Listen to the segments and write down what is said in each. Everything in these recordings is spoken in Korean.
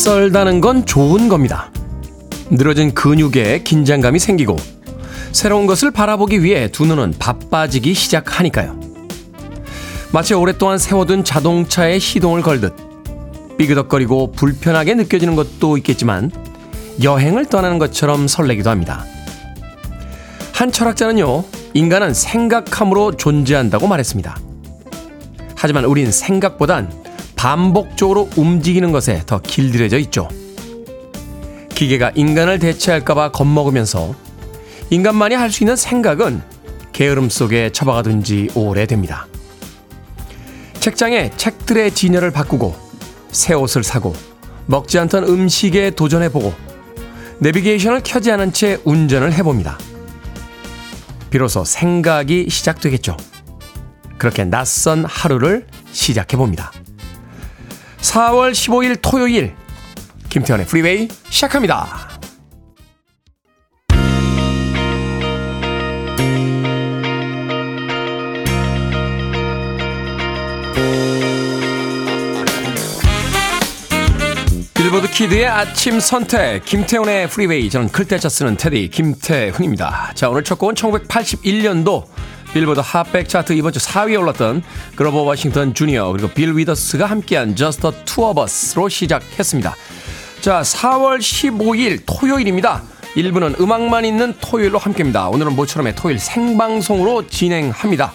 낯설다는 건 좋은 겁니다. 늘어진 근육에 긴장감이 생기고 새로운 것을 바라보기 위해 두 눈은 바빠지기 시작하니까요. 마치 오랫동안 세워둔 자동차에 시동을 걸듯 삐그덕거리고 불편하게 느껴지는 것도 있겠지만 여행을 떠나는 것처럼 설레기도 합니다. 한 철학자는요, 인간은 생각함으로 존재한다고 말했습니다. 하지만 우린 생각보단 반복적으로 움직이는 것에 더 길들여져 있죠. 기계가 인간을 대체할까봐 겁먹으면서 인간만이 할 수 있는 생각은 게으름 속에 처박아둔 지 오래됩니다. 책장에 책들의 진열을 바꾸고 새 옷을 사고 먹지 않던 음식에 도전해보고 내비게이션을 켜지 않은 채 운전을 해봅니다. 비로소 생각이 시작되겠죠. 그렇게 낯선 하루를 시작해봅니다. 4월 15일 토요일 김태훈의 프리웨이 시작합니다. 빌보드 kid의 아침 선택 김태훈의 프리웨이 저는 클 태 자 쓰는 테디 김태훈입니다. 자 오늘 첫 곡은 1981년도 빌보드 핫백 차트 이번 주 4위에 올랐던 그로버 워싱턴 주니어 그리고 빌 위더스가 함께한 of Us로 시작했습니다. 자 4월 15일 토요일입니다. 1부는 음악만 있는 토요일로 함께입니다. 오늘은 모처럼의 토요일 생방송으로 진행합니다.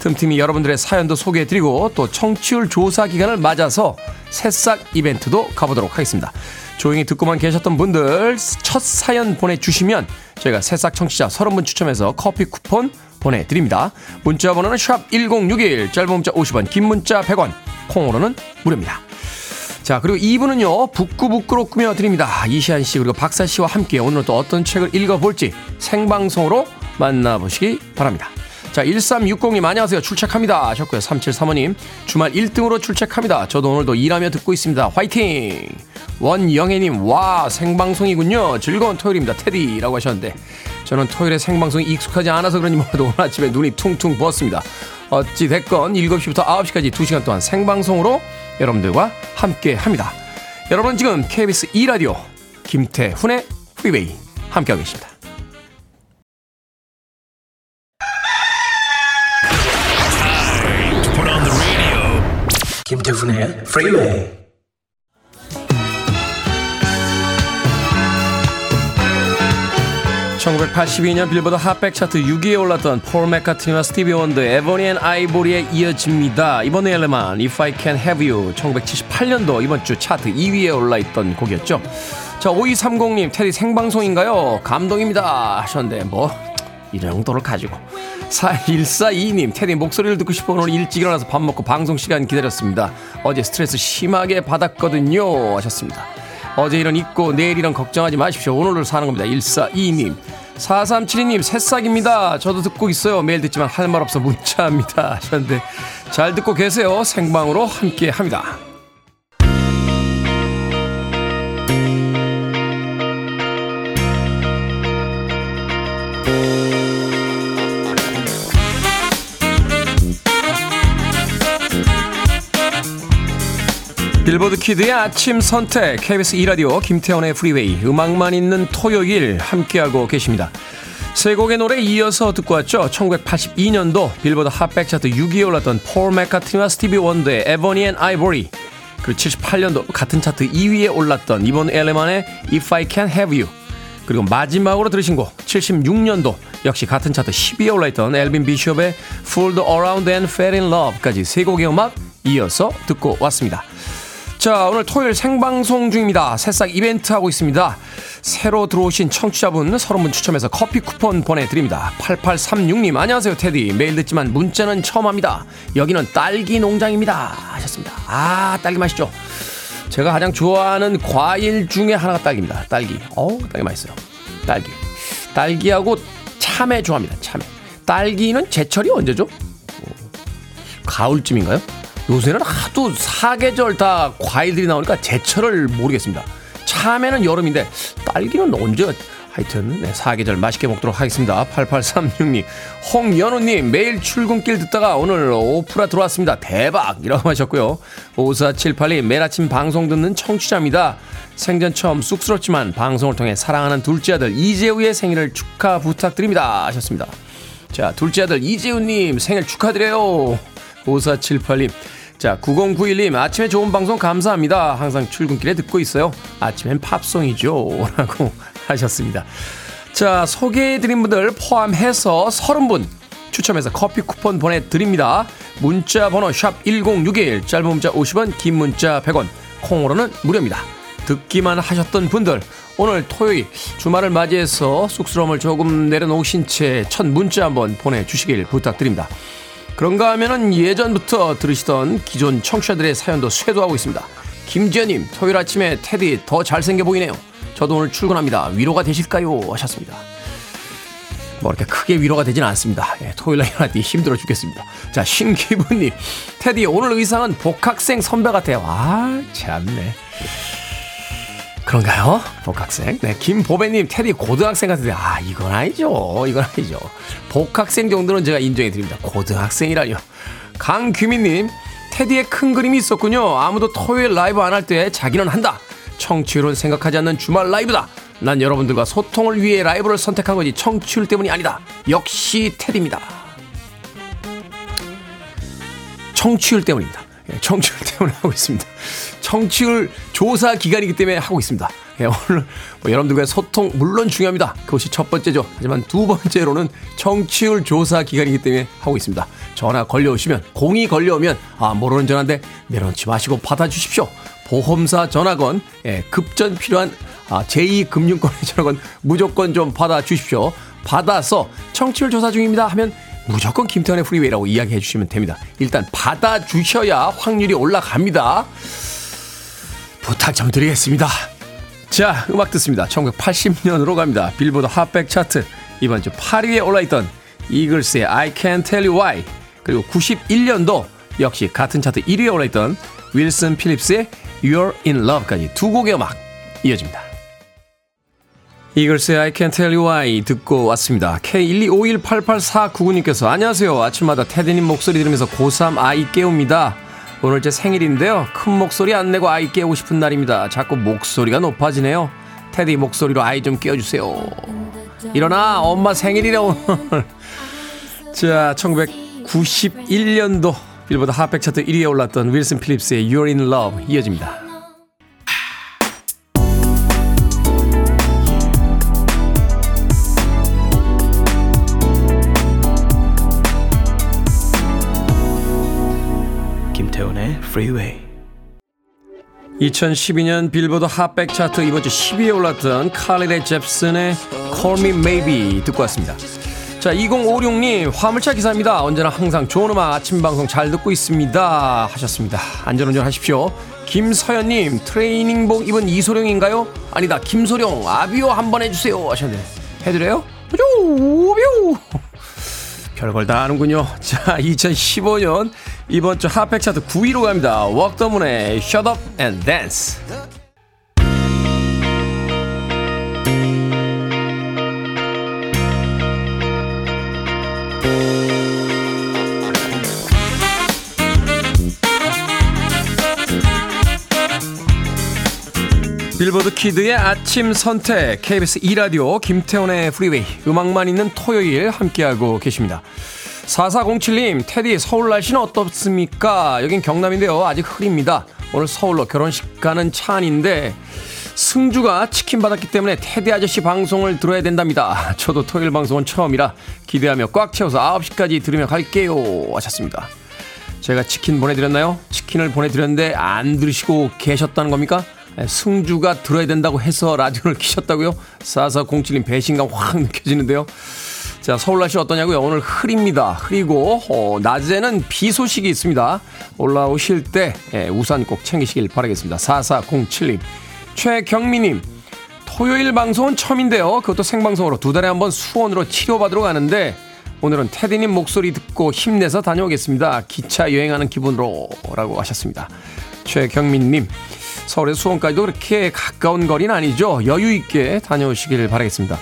틈틈이 여러분들의 사연도 소개해드리고 또 청취율 조사 기간을 맞아서 새싹 이벤트도 가보도록 하겠습니다. 조용히 듣고만 계셨던 분들 첫 사연 보내주시면 저희가 새싹 청취자 30분 추첨해서 커피 쿠폰 보내드립니다. 문자 번호는 샵 1061 짧은 문자 50원 긴 문자 100원 콩으로는 무료입니다. 자 그리고 2부는요 북구북구로 꾸며드립니다. 이시안 씨 그리고 박사 씨와 함께 오늘 또 어떤 책을 읽어볼지 생방송으로 만나보시기 바랍니다. 자, 1360님 안녕하세요. 출첵합니다. 하셨고요. 3735님 주말 1등으로 출첵합니다. 저도 오늘도 일하며 듣고 있습니다. 화이팅! 원영애님 와 생방송이군요. 즐거운 토요일입니다. 테디라고 하셨는데 저는 토요일에 생방송이 익숙하지 않아서 그런지 몰라도 오늘 아침에 눈이 퉁퉁 부었습니다. 어찌 됐건 7시부터 9시까지 2시간 동안 생방송으로 여러분들과 함께 합니다. 여러분 지금 KBS 2라디오 김태훈의 프리웨이 함께하고 계십니다. 김태훈의 프리웨이 1982년 빌보드 핫백 차트 6위에 올랐던 폴 맥카트니와 스티비 원더의 Ebony and Ivory에 이어집니다. 이번 엘레만 If I Can Have You 1978년도 이번 주 차트 2위에 올라있던 곡이었죠. 자 5230님 테디 생방송인가요? 감동입니다 하셨는데 뭐 이 정도를 가지고 4142님 테디 목소리를 듣고 싶어 오늘 일찍 일어나서 밥 먹고 방송 시간 기다렸습니다. 어제 스트레스 심하게 받았거든요 하셨습니다. 어제 일은 잊고 내일 일은 걱정하지 마십시오. 오늘을 사는 겁니다. 1422님. 4372님, 새싹입니다. 저도 듣고 있어요. 매일 듣지만 할 말 없어 문자합니다. 하셨는데, 잘 듣고 계세요. 생방으로 함께 합니다. 빌보드 kid의 아침 선택 KBS 2라디오 김태훈의 프리웨이 음악만 있는 토요일 함께하고 계십니다. 세 곡의 노래 이어서 듣고 왔죠. 1982년도 빌보드 핫백 차트 6위에 올랐던 폴 맥카트니와 스티비 원더의 Ebony and Ivory 그리고 78년도 같은 차트 2위에 올랐던 이번 엘레만의 If I Can Have You 그리고 마지막으로 들으신 곡 76년도 역시 같은 차트 10위에 올라있던 엘빈 비숍의 Fooled Around and Fell in Love까지 세 곡의 음악 이어서 듣고 왔습니다. 자, 오늘 토요일 생방송 중입니다. 새싹 이벤트 하고 있습니다. 새로 들어오신 청취자분 30분 추첨해서 커피 쿠폰 보내드립니다. 8836님, 안녕하세요, 테디. 매일 듣지만 문자는 처음 합니다. 여기는 딸기 농장입니다. 하셨습니다. 아, 딸기 맛있죠? 제가 가장 좋아하는 과일 중에 하나가 딸기입니다. 딸기. 어우, 딸기 맛있어요. 딸기. 딸기하고 참외 좋아합니다. 참외. 딸기는 제철이 언제죠? 가을쯤인가요? 요새는 하도 사계절 다 과일들이 나오니까 제철을 모르겠습니다. 참외는 여름인데 딸기는 언제 하여튼 네, 사계절 맛있게 먹도록 하겠습니다. 8836님, 홍연우님 매일 출근길 듣다가 오늘 오프라 들어왔습니다. 대박! 이라고 하셨고요. 5478님 매일 아침 방송 듣는 청취자입니다. 생전 처음 쑥스럽지만 방송을 통해 사랑하는 둘째 아들 이재우의 생일을 축하 부탁드립니다. 하셨습니다. 자, 둘째 아들 이재우님 생일 축하드려요. 5478님. 자, 9091님, 아침에 좋은 방송 감사합니다. 항상 출근길에 듣고 있어요. 아침엔 팝송이죠. 라고 하셨습니다. 자, 소개해드린 분들 포함해서 30분 추첨해서 커피 쿠폰 보내드립니다. 문자 번호 샵 1061, 짧은 문자 50원, 긴 문자 100원, 콩으로는 무료입니다. 듣기만 하셨던 분들, 오늘 토요일 주말을 맞이해서 쑥스러움을 조금 내려놓으신 채 첫 문자 한번 보내주시길 부탁드립니다. 그런가 하면은 예전부터 들으시던 기존 청취자들의 사연도 쇄도하고 있습니다. 김지현님, 토요일 아침에 테디 더 잘생겨 보이네요. 저도 오늘 출근합니다. 위로가 되실까요? 하셨습니다. 뭐 이렇게 크게 위로가 되진 않습니다. 예, 토요일 날 일어나기 힘들어 죽겠습니다. 자, 신기부님. 테디, 오늘 의상은 복학생 선배 같아요. 아, 참네. 그런가요? 복학생. 네, 김보배님, 테디 고등학생 같은데, 아, 이건 아니죠. 이건 아니죠. 복학생 정도는 제가 인정해 드립니다. 고등학생이라뇨. 강규민님, 테디의 큰 그림이 있었군요. 아무도 토요일 라이브 안 할 때 자기는 한다. 청취율은 생각하지 않는 주말 라이브다. 난 여러분들과 소통을 위해 라이브를 선택한 거지 청취율 때문이 아니다. 역시 테디입니다. 청취율 때문입니다. 예, 청취율 때문에 하고 있습니다. 청취율 조사 기간이기 때문에 하고 있습니다. 예, 오늘 뭐 여러분들과의 소통 물론 중요합니다. 그것이 첫 번째죠. 하지만 두 번째로는 청취율 조사 기간이기 때문에 하고 있습니다. 전화 걸려오시면 공이 걸려오면 아 모르는 전화인데 내려놓지 마시고 받아주십시오. 보험사 전화건 예, 급전 필요한 아, 제2금융권의 전화건 무조건 좀 받아주십시오. 받아서 청취율 조사 중입니다 하면 무조건 김태훈의 프리웨이라고 이야기해 주시면 됩니다. 일단 받아주셔야 확률이 올라갑니다. 부탁 좀 드리겠습니다. 자, 음악 듣습니다. 1980년으로 갑니다. 빌보드 핫백 차트. 이번 주 8위에 올라있던 이글스의 I Can't Tell You Why. 그리고 91년도 역시 같은 차트 1위에 올라있던 윌슨 필립스의 You're in Love까지 두 곡의 음악 이어집니다. 이글스의 I Can't Tell You Why 듣고 왔습니다. K125188499님께서 안녕하세요. 아침마다 테디님 목소리 들으면서 고3 아이 깨웁니다. 오늘 제 생일인데요. 큰 목소리 안 내고 아이 깨우고 싶은 날입니다. 자꾸 목소리가 높아지네요. 테디 목소리로 아이 좀 깨워주세요. 일어나 엄마 생일이래 오늘. 자 1991년도 빌보드 핫백 차트 1위에 올랐던 윌슨 필립스의 You're in Love 이어집니다. Freeway 2012년 빌보드 핫백 차트 이번 주 10위에 올랐던 칼리레 잽슨의 Call Me Maybe 듣고 왔습니다. 자, 2056님, 화물차 기사입니다. 언제나 항상 좋은 음악 아침 방송 잘 듣고 있습니다. 하셨습니다. 안전운전 하십시오. 김서연님, 트레이닝복 입은 이소룡인가요? 아니다, 김소룡, 아비오 한 번 해주세요. 하셨네. 해드려요? 뾰, 뾰. 별걸 다 아는군요. 자, 2015년 이번 주 Hot 백 차트 9위로 갑니다. 워크 더 문의 Shut Up and Dance. 빌보드 kid의 아침 선택 KBS 2라디오 김태훈의 프리웨이 음악만 있는 토요일 함께하고 계십니다. 4407님 테디 서울 날씨는 어떻습니까? 여긴 경남인데요 아직 흐립니다. 오늘 서울로 결혼식 가는 차 안인데 승주가 치킨 받았기 때문에 테디 아저씨 방송을 들어야 된답니다. 저도 토요일 방송은 처음이라 기대하며 꽉 채워서 9시까지 들으며 갈게요 하셨습니다. 제가 치킨 보내드렸나요? 치킨을 보내드렸는데 안 들으시고 계셨다는 겁니까? 예, 승주가 들어야 된다고 해서 라디오를 키셨다고요? 4407님 배신감 확 느껴지는데요. 자, 서울 날씨 어떠냐고요? 오늘 흐립니다. 흐리고 어, 낮에는 비 소식이 있습니다. 올라오실 때 예, 우산 꼭 챙기시길 바라겠습니다. 4407님. 최경미님. 토요일 방송은 처음인데요. 그것도 생방송으로 두 달에 한 번 수원으로 치료받으러 가는데 오늘은 테디님 목소리 듣고 힘내서 다녀오겠습니다. 기차 여행하는 기분으로 라고 하셨습니다. 최경민님. 서울에서 수원까지도 그렇게 가까운 거리는 아니죠. 여유 있게 다녀오시길 바라겠습니다.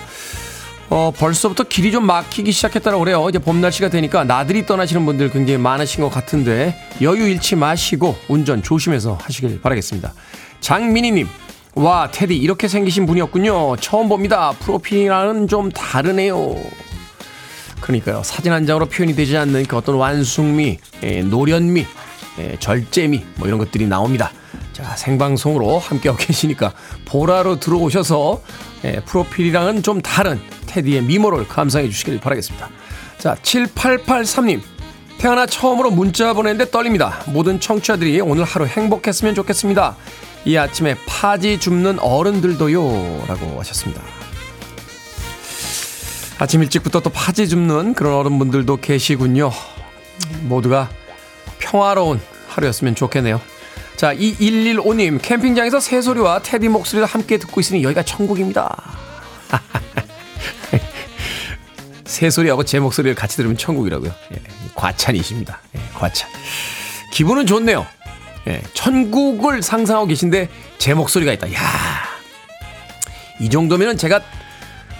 어, 벌써부터 길이 좀 막히기 시작했다고 그래요. 이제 봄 날씨가 되니까 나들이 떠나시는 분들 굉장히 많으신 것 같은데 여유 잃지 마시고 운전 조심해서 하시길 바라겠습니다. 장민희님, 와, 테디 이렇게 생기신 분이었군요. 처음 봅니다. 프로필이랑은 좀 다르네요. 그러니까요. 사진 한 장으로 표현이 되지 않는 그 어떤 완숙미, 예, 노련미, 예, 절제미 뭐 이런 것들이 나옵니다. 자, 생방송으로 함께하고 계시니까 보라로 들어오셔서 예, 프로필이랑은 좀 다른 테디의 미모를 감상해 주시길 바라겠습니다. 자, 7883님. 태어나 처음으로 문자 보냈는데 떨립니다. 모든 청취자들이 오늘 하루 행복했으면 좋겠습니다. 이 아침에 파지 줍는 어른들도요. 라고 하셨습니다. 아침 일찍부터 또 파지 줍는 그런 어른분들도 계시군요. 모두가 평화로운 하루였으면 좋겠네요. 자, 2115님, 캠핑장에서 새소리와 테디 목소리를 함께 듣고 있으니 여기가 천국입니다. 새소리하고 제 목소리를 같이 들으면 천국이라고요. 예, 과찬이십니다. 예, 과찬. 기분은 좋네요. 예, 천국을 상상하고 계신데 제 목소리가 있다. 야, 이 정도면은 제가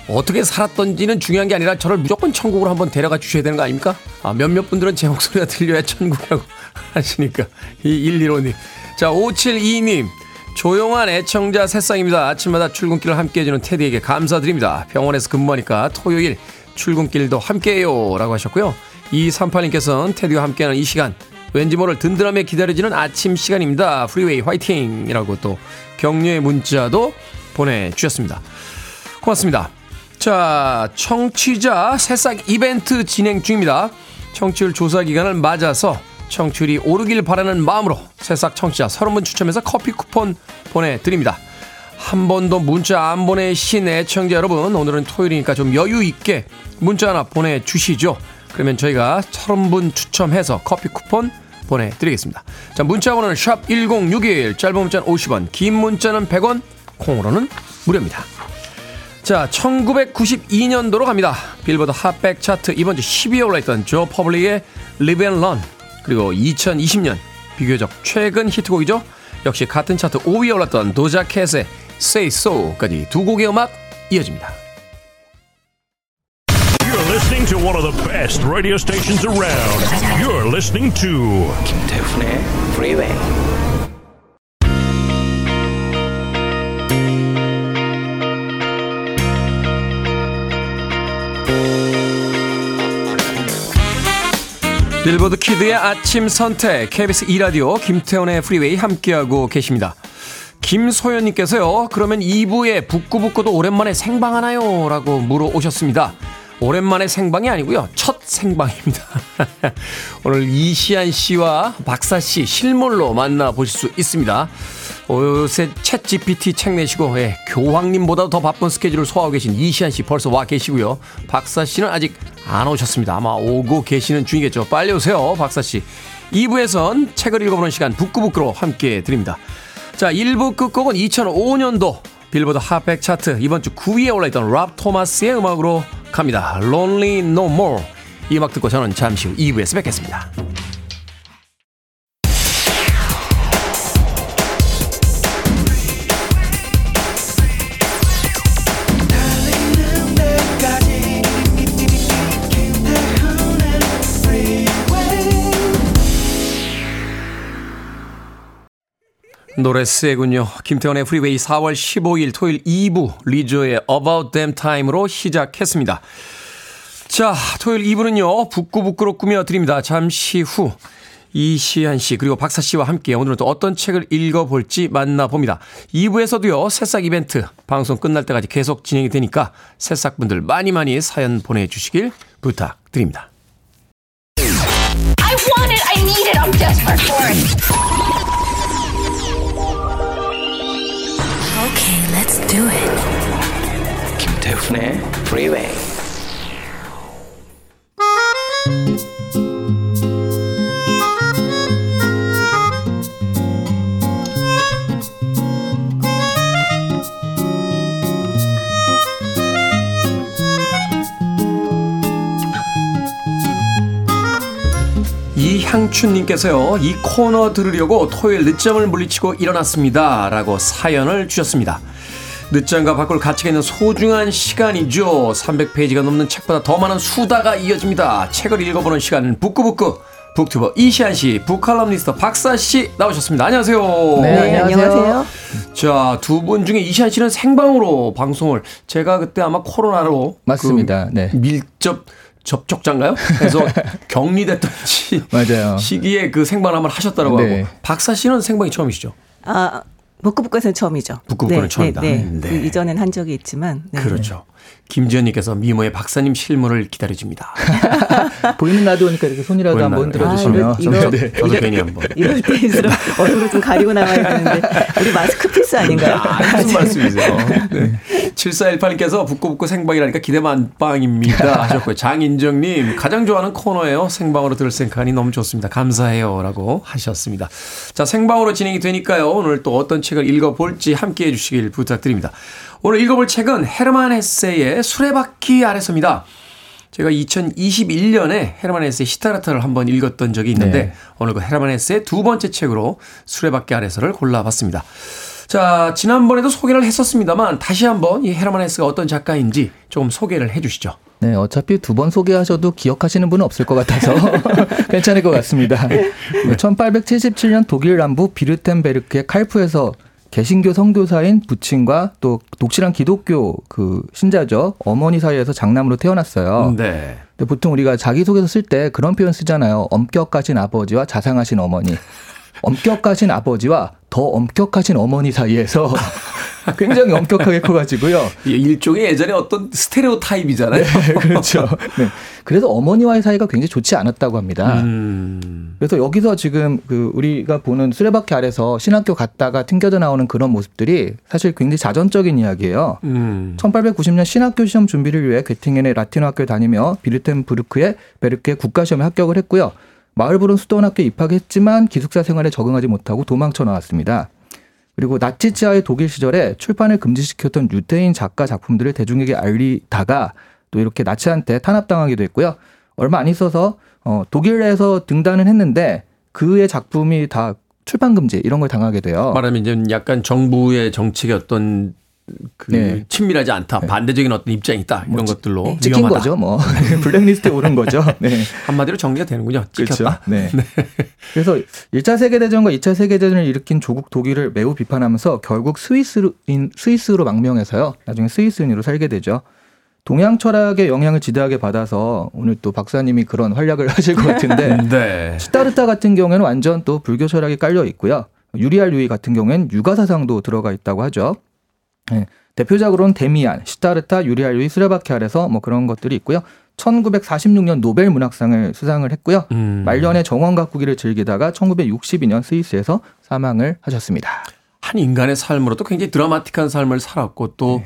어떻게 살았던지는 중요한 게 아니라 저를 무조건 천국으로 한번 데려가 주셔야 되는 거 아닙니까? 아, 몇몇 분들은 제 목소리가 들려야 천국이라고 하시니까. 이 115님. 자, 572님. 조용한 애청자 새싹입니다. 아침마다 출근길을 함께 해주는 테디에게 감사드립니다. 병원에서 근무하니까 토요일 출근길도 함께해요. 라고 하셨고요. 238님께서는 테디와 함께하는 이 시간. 왠지 모를 든든함에 기다려지는 아침 시간입니다. 프리웨이 화이팅! 이라고 또 격려의 문자도 보내주셨습니다. 고맙습니다. 자, 청취자 새싹 이벤트 진행 중입니다. 청취율 조사 기간을 맞아서 청취율이 오르길 바라는 마음으로 새싹 청취자 30분 추첨해서 커피 쿠폰 보내드립니다. 한 번도 문자 안 보내신 애청자 여러분, 오늘은 토요일이니까 좀 여유 있게 문자 하나 보내주시죠. 그러면 저희가 30분 추첨해서 커피 쿠폰 보내드리겠습니다. 자, 문자 번호는 샵 1061, 짧은 문자는 50원, 긴 문자는 100원, 콩으로는 무료입니다. 자, 1992년도로 갑니다. 빌보드 핫백 차트 이번 주 10위에 올라있던 조 퍼블릭의 Live and Learn 그리고 2020년 비교적 최근 히트곡이죠. 역시 같은 차트 5위에 올랐던 도자 캣의 Say So까지 두 곡의 음악 이어집니다. You're listening to one of the best radio stations around. You're listening to 김태훈의 Freeway. 빌보드 kid의 아침 선택 KBS 2라디오 김태훈의 프리웨이 함께하고 계십니다. 김소연님께서요. 그러면 2부에 북끄북끄도 오랜만에 생방 하나요? 라고 물어오셨습니다. 오랜만에 생방이 아니고요. 첫 생방입니다. 오늘 이시안 씨와 박사 씨 실물로 만나보실 수 있습니다. 요새 챗 GPT 책 내시고 예, 교황님보다 더 바쁜 스케줄을 소화하고 계신 이시안 씨 벌써 와 계시고요. 박사 씨는 아직 안 오셨습니다. 아마 오고 계시는 중이겠죠. 빨리 오세요, 박사 씨. 2부에선 책을 읽어보는 시간 북구북구로 함께 드립니다. 자, 1부 끝곡은 2005년도 빌보드 핫백 차트 이번 주 9위에 올라있던 랍 토마스의 음악으로 갑니다. Lonely No More. 이 음악 듣고 저는 잠시 후 2부에서 뵙겠습니다. 노래 세군요. 김태훈의 프리웨이 4월 15일 토요일 2부 리조의 About Damn Time으로 시작했습니다. 자, 토요일 2부는요. 북구북구로 꾸며 드립니다. 잠시 후 이시안 씨 그리고 박사 씨와 함께 오늘은 또 어떤 책을 읽어볼지 만나봅니다. 2부에서도요. 새싹 이벤트 방송 끝날 때까지 계속 진행이 되니까 새싹분들 많이 많이 사연 보내주시길 부탁드립니다. I want it. I need it. I'm desperate for it. Do it. 김태훈의 Freeway. 황춘님께서요, 이 코너 들으려고 토요일 늦잠을 물리치고 일어났습니다. 라고 사연을 주셨습니다. 늦잠과 바꿀 가치가 있는 소중한 시간이죠. 300페이지가 넘는 책보다 더 많은 수다가 이어집니다. 책을 읽어보는 시간, 북구북구. 북튜버 이시안 씨, 북칼럼니스트 박사 씨 나오셨습니다. 안녕하세요. 네, 안녕하세요. 자, 두 분 중에 이시안 씨는 생방으로 방송을 제가 그때 아마 코로나로 맞습니다. 그 네. 밀접 접촉자인가요? 그래서 격리됐던 시, 맞아요. 시기에 그 생방 한번 하셨다고 네. 하고 박사 씨는 생방이 처음이시죠? 아, 북구북구에서는 처음이죠. 북구북구는 처음이다. 네, 네. 네. 그 이전엔 한 적이 있지만. 네. 그렇죠. 김지현님께서 미모의 박사님 실물을 기다려집니다. 보이는 라디오니까 이렇게 손이라도 한번 라디오. 들어주시면. 아, 이거- 이거- 네. 저도 괜히 한번. 이럴 때일수록 얼굴을 좀 가리고 나와야 되는데 우리 마스크 필수 아닌가요? 아, 무슨 말씀이세요? 네. 7418님께서 북구북구 생방이라니까 기대 만빵입니다. 하셨고요. 장인정님, 가장 좋아하는 코너예요. 생방으로 들을 생각하니 너무 좋습니다. 감사해요. 라고 하셨습니다. 자, 생방으로 진행이 되니까요. 오늘 또 어떤 책을 읽어볼지 함께 해 주시길 부탁드립니다. 오늘 읽어볼 책은 헤르만 헤세의 수레바퀴 아래서입니다. 제가 2021년에 헤르만 헤세의 시타르타를 한번 읽었던 적이 있는데 네. 오늘 그 헤르만 헤세의 두 번째 책으로 수레바퀴 아래서를 골라봤습니다. 자, 지난번에도 소개를 했었습니다만 다시 한번 이 헤르만 헤세가 어떤 작가인지 조금 소개를 해 주시죠. 네, 어차피 두 번 소개하셔도 기억하시는 분은 없을 것 같아서 괜찮을 것 같습니다. 1877년 독일 남부 비르텐베르크의 칼프에서 개신교 선교사인 부친과 또 독실한 기독교 그 신자죠 어머니 사이에서 장남으로 태어났어요. 네. 근데 보통 우리가 자기소개서 쓸 때 그런 표현 쓰잖아요. 엄격하신 아버지와 자상하신 어머니. 엄격하신 아버지와 더 엄격하신 어머니 사이에서 굉장히 엄격하게 커가지고요. 이 일종의 예전에 어떤 스테레오 타입이잖아요. 그렇죠. 네. 그래서 어머니와의 사이가 굉장히 좋지 않았다고 합니다. 음. 그래서 여기서 지금 그 우리가 보는 수레바퀴 아래서 신학교 갔다가 튕겨져 나오는 그런 모습들이 사실 굉장히 자전적인 이야기예요. 음. 1890년 신학교 시험 준비를 위해 괴팅겐의 라틴어 학교에 다니며 비르텐부르크의 베르크의 국가시험에 합격을 했고요. 마을브론 수도원학교에 입학했지만 기숙사 생활에 적응하지 못하고 도망쳐 나왔습니다. 그리고 나치 치하의 독일 시절에 출판을 금지시켰던 유태인 작가 작품들을 대중에게 알리다가 또 이렇게 나치한테 탄압당하기도 했고요. 얼마 안 있어서 어, 독일에서 등단은 했는데 그의 작품이 다 출판 금지 이런 걸 당하게 돼요. 말하면 이제 약간 정부의 정책에 어떤 그 네. 친밀하지 않다. 반대적인 어떤 입장이 있다. 이런 것들로 찍힌 위험하다. 거죠, 뭐 블랙리스트에 오른 거죠. 네. 한마디로 정리가 되는군요. 찍혔다. 네. 그래서 1차 세계 대전과 2차 세계 대전을 일으킨 조국 독일을 매우 비판하면서 결국 스위스인, 스위스로 망명해서요. 나중에 스위스인으로 살게 되죠. 동양 철학의 영향을 지대하게 받아서 오늘 또 박사님이 그런 활약을 하실 것 같은데 네. 시타르타 같은 경우에는 완전 또 불교 철학이 깔려 있고요. 유리알 유이 같은 경우에는 유가 사상도 들어가 있다고 하죠. 네. 대표작으로는 데미안, 시타르타, 유리알 유이, 수레바퀴 아래서 뭐 그런 것들이 있고요. 1946년 노벨 문학상을 수상을 했고요. 음. 말년에 정원 가꾸기를 즐기다가 1962년 스위스에서 사망을 하셨습니다. 한 인간의 삶으로도 굉장히 드라마틱한 삶을 살았고 또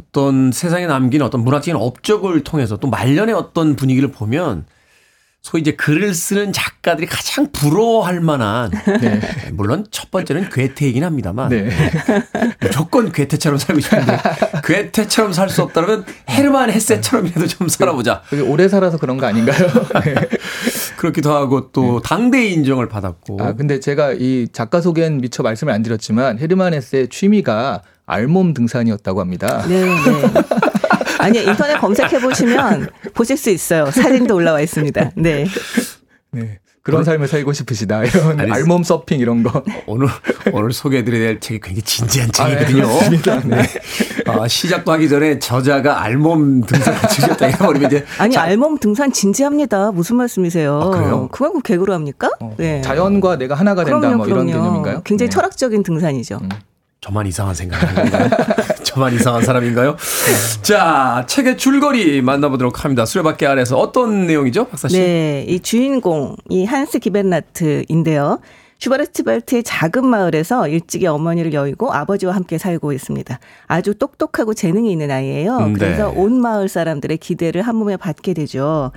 어떤 세상에 남긴 어떤 문학적인 업적을 통해서 또 말년의 어떤 분위기를 보면 소위 이제 글을 쓰는 작가들이 가장 부러워할 만한 네. 물론 첫 번째는 괴테이긴 합니다만 네. 무조건 괴테처럼 살고 싶은데 괴테처럼 살 수 없다면 헤르만 헤세처럼이라도 좀 살아보자 그게 오래 살아서 그런 거 아닌가요? 네. 그렇기도 하고 또 당대의 인정을 받았고 아, 근데 제가 이 작가 소개는 미처 말씀을 안 드렸지만 헤르만 헤세의 취미가 알몸 등산이었다고 합니다. 네, 네. 아니 인터넷 검색해 보시면 보실 수 있어요. 사진도 올라와 있습니다. 네. 네. 그런 삶을 살고 싶으시다. 이런 아니, 알몸 서핑 이런 거. 오늘 오늘 소개해드려야 될 책이 굉장히 진지한 아, 네, 책이거든요. 그렇습니다. 네. 아, 시작도 하기 전에 저자가 알몸 등산을 즐겼다 해버리면 이제 아니 자, 알몸 등산 진지합니다. 무슨 말씀이세요? 아, 그래요? 그걸 개그로 합니까? 네. 어, 자연과 내가 하나가 된다 그럼요, 뭐 이런 그럼요. 개념인가요? 굉장히 네. 철학적인 등산이죠. 저만 이상한 생각인가요? 저만 이상한 사람인가요? 자, 책의 줄거리 만나보도록 합니다. 수레바퀴 아래서 어떤 내용이죠, 박사 씨? 네, 이 주인공 이 한스 기벤라트인데요. 슈바르트발트의 작은 마을에서 일찍이 어머니를 여의고 아버지와 함께 살고 있습니다. 아주 똑똑하고 재능이 있는 아이예요. 음, 네. 그래서 온 마을 사람들의 기대를 한 몸에 받게 되죠.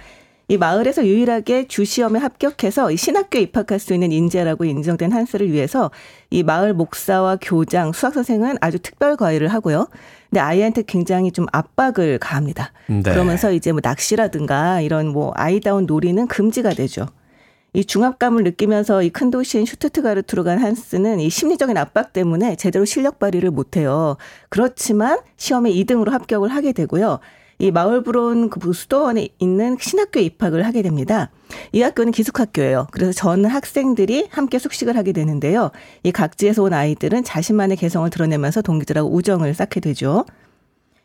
이 마을에서 유일하게 주시험에 합격해서 이 신학교에 입학할 수 있는 인재라고 인정된 한스를 위해서 이 마을 목사와 교장, 수학 선생은 아주 특별 과외를 하고요. 근데 아이한테 굉장히 좀 압박을 가합니다. 네. 그러면서 이제 뭐 낚시라든가 이런 뭐 아이다운 놀이는 금지가 되죠. 이 중압감을 느끼면서 이 큰 도시인 슈투트가르트로 간 한스는 이 심리적인 압박 때문에 제대로 실력 발휘를 못해요. 그렇지만 시험에 2등으로 합격을 하게 되고요. 이 마울브론 그 수도원에 있는 신학교에 입학을 하게 됩니다. 이 학교는 기숙학교예요. 그래서 전 학생들이 함께 숙식을 하게 되는데요. 이 각지에서 온 아이들은 자신만의 개성을 드러내면서 동기들하고 우정을 쌓게 되죠.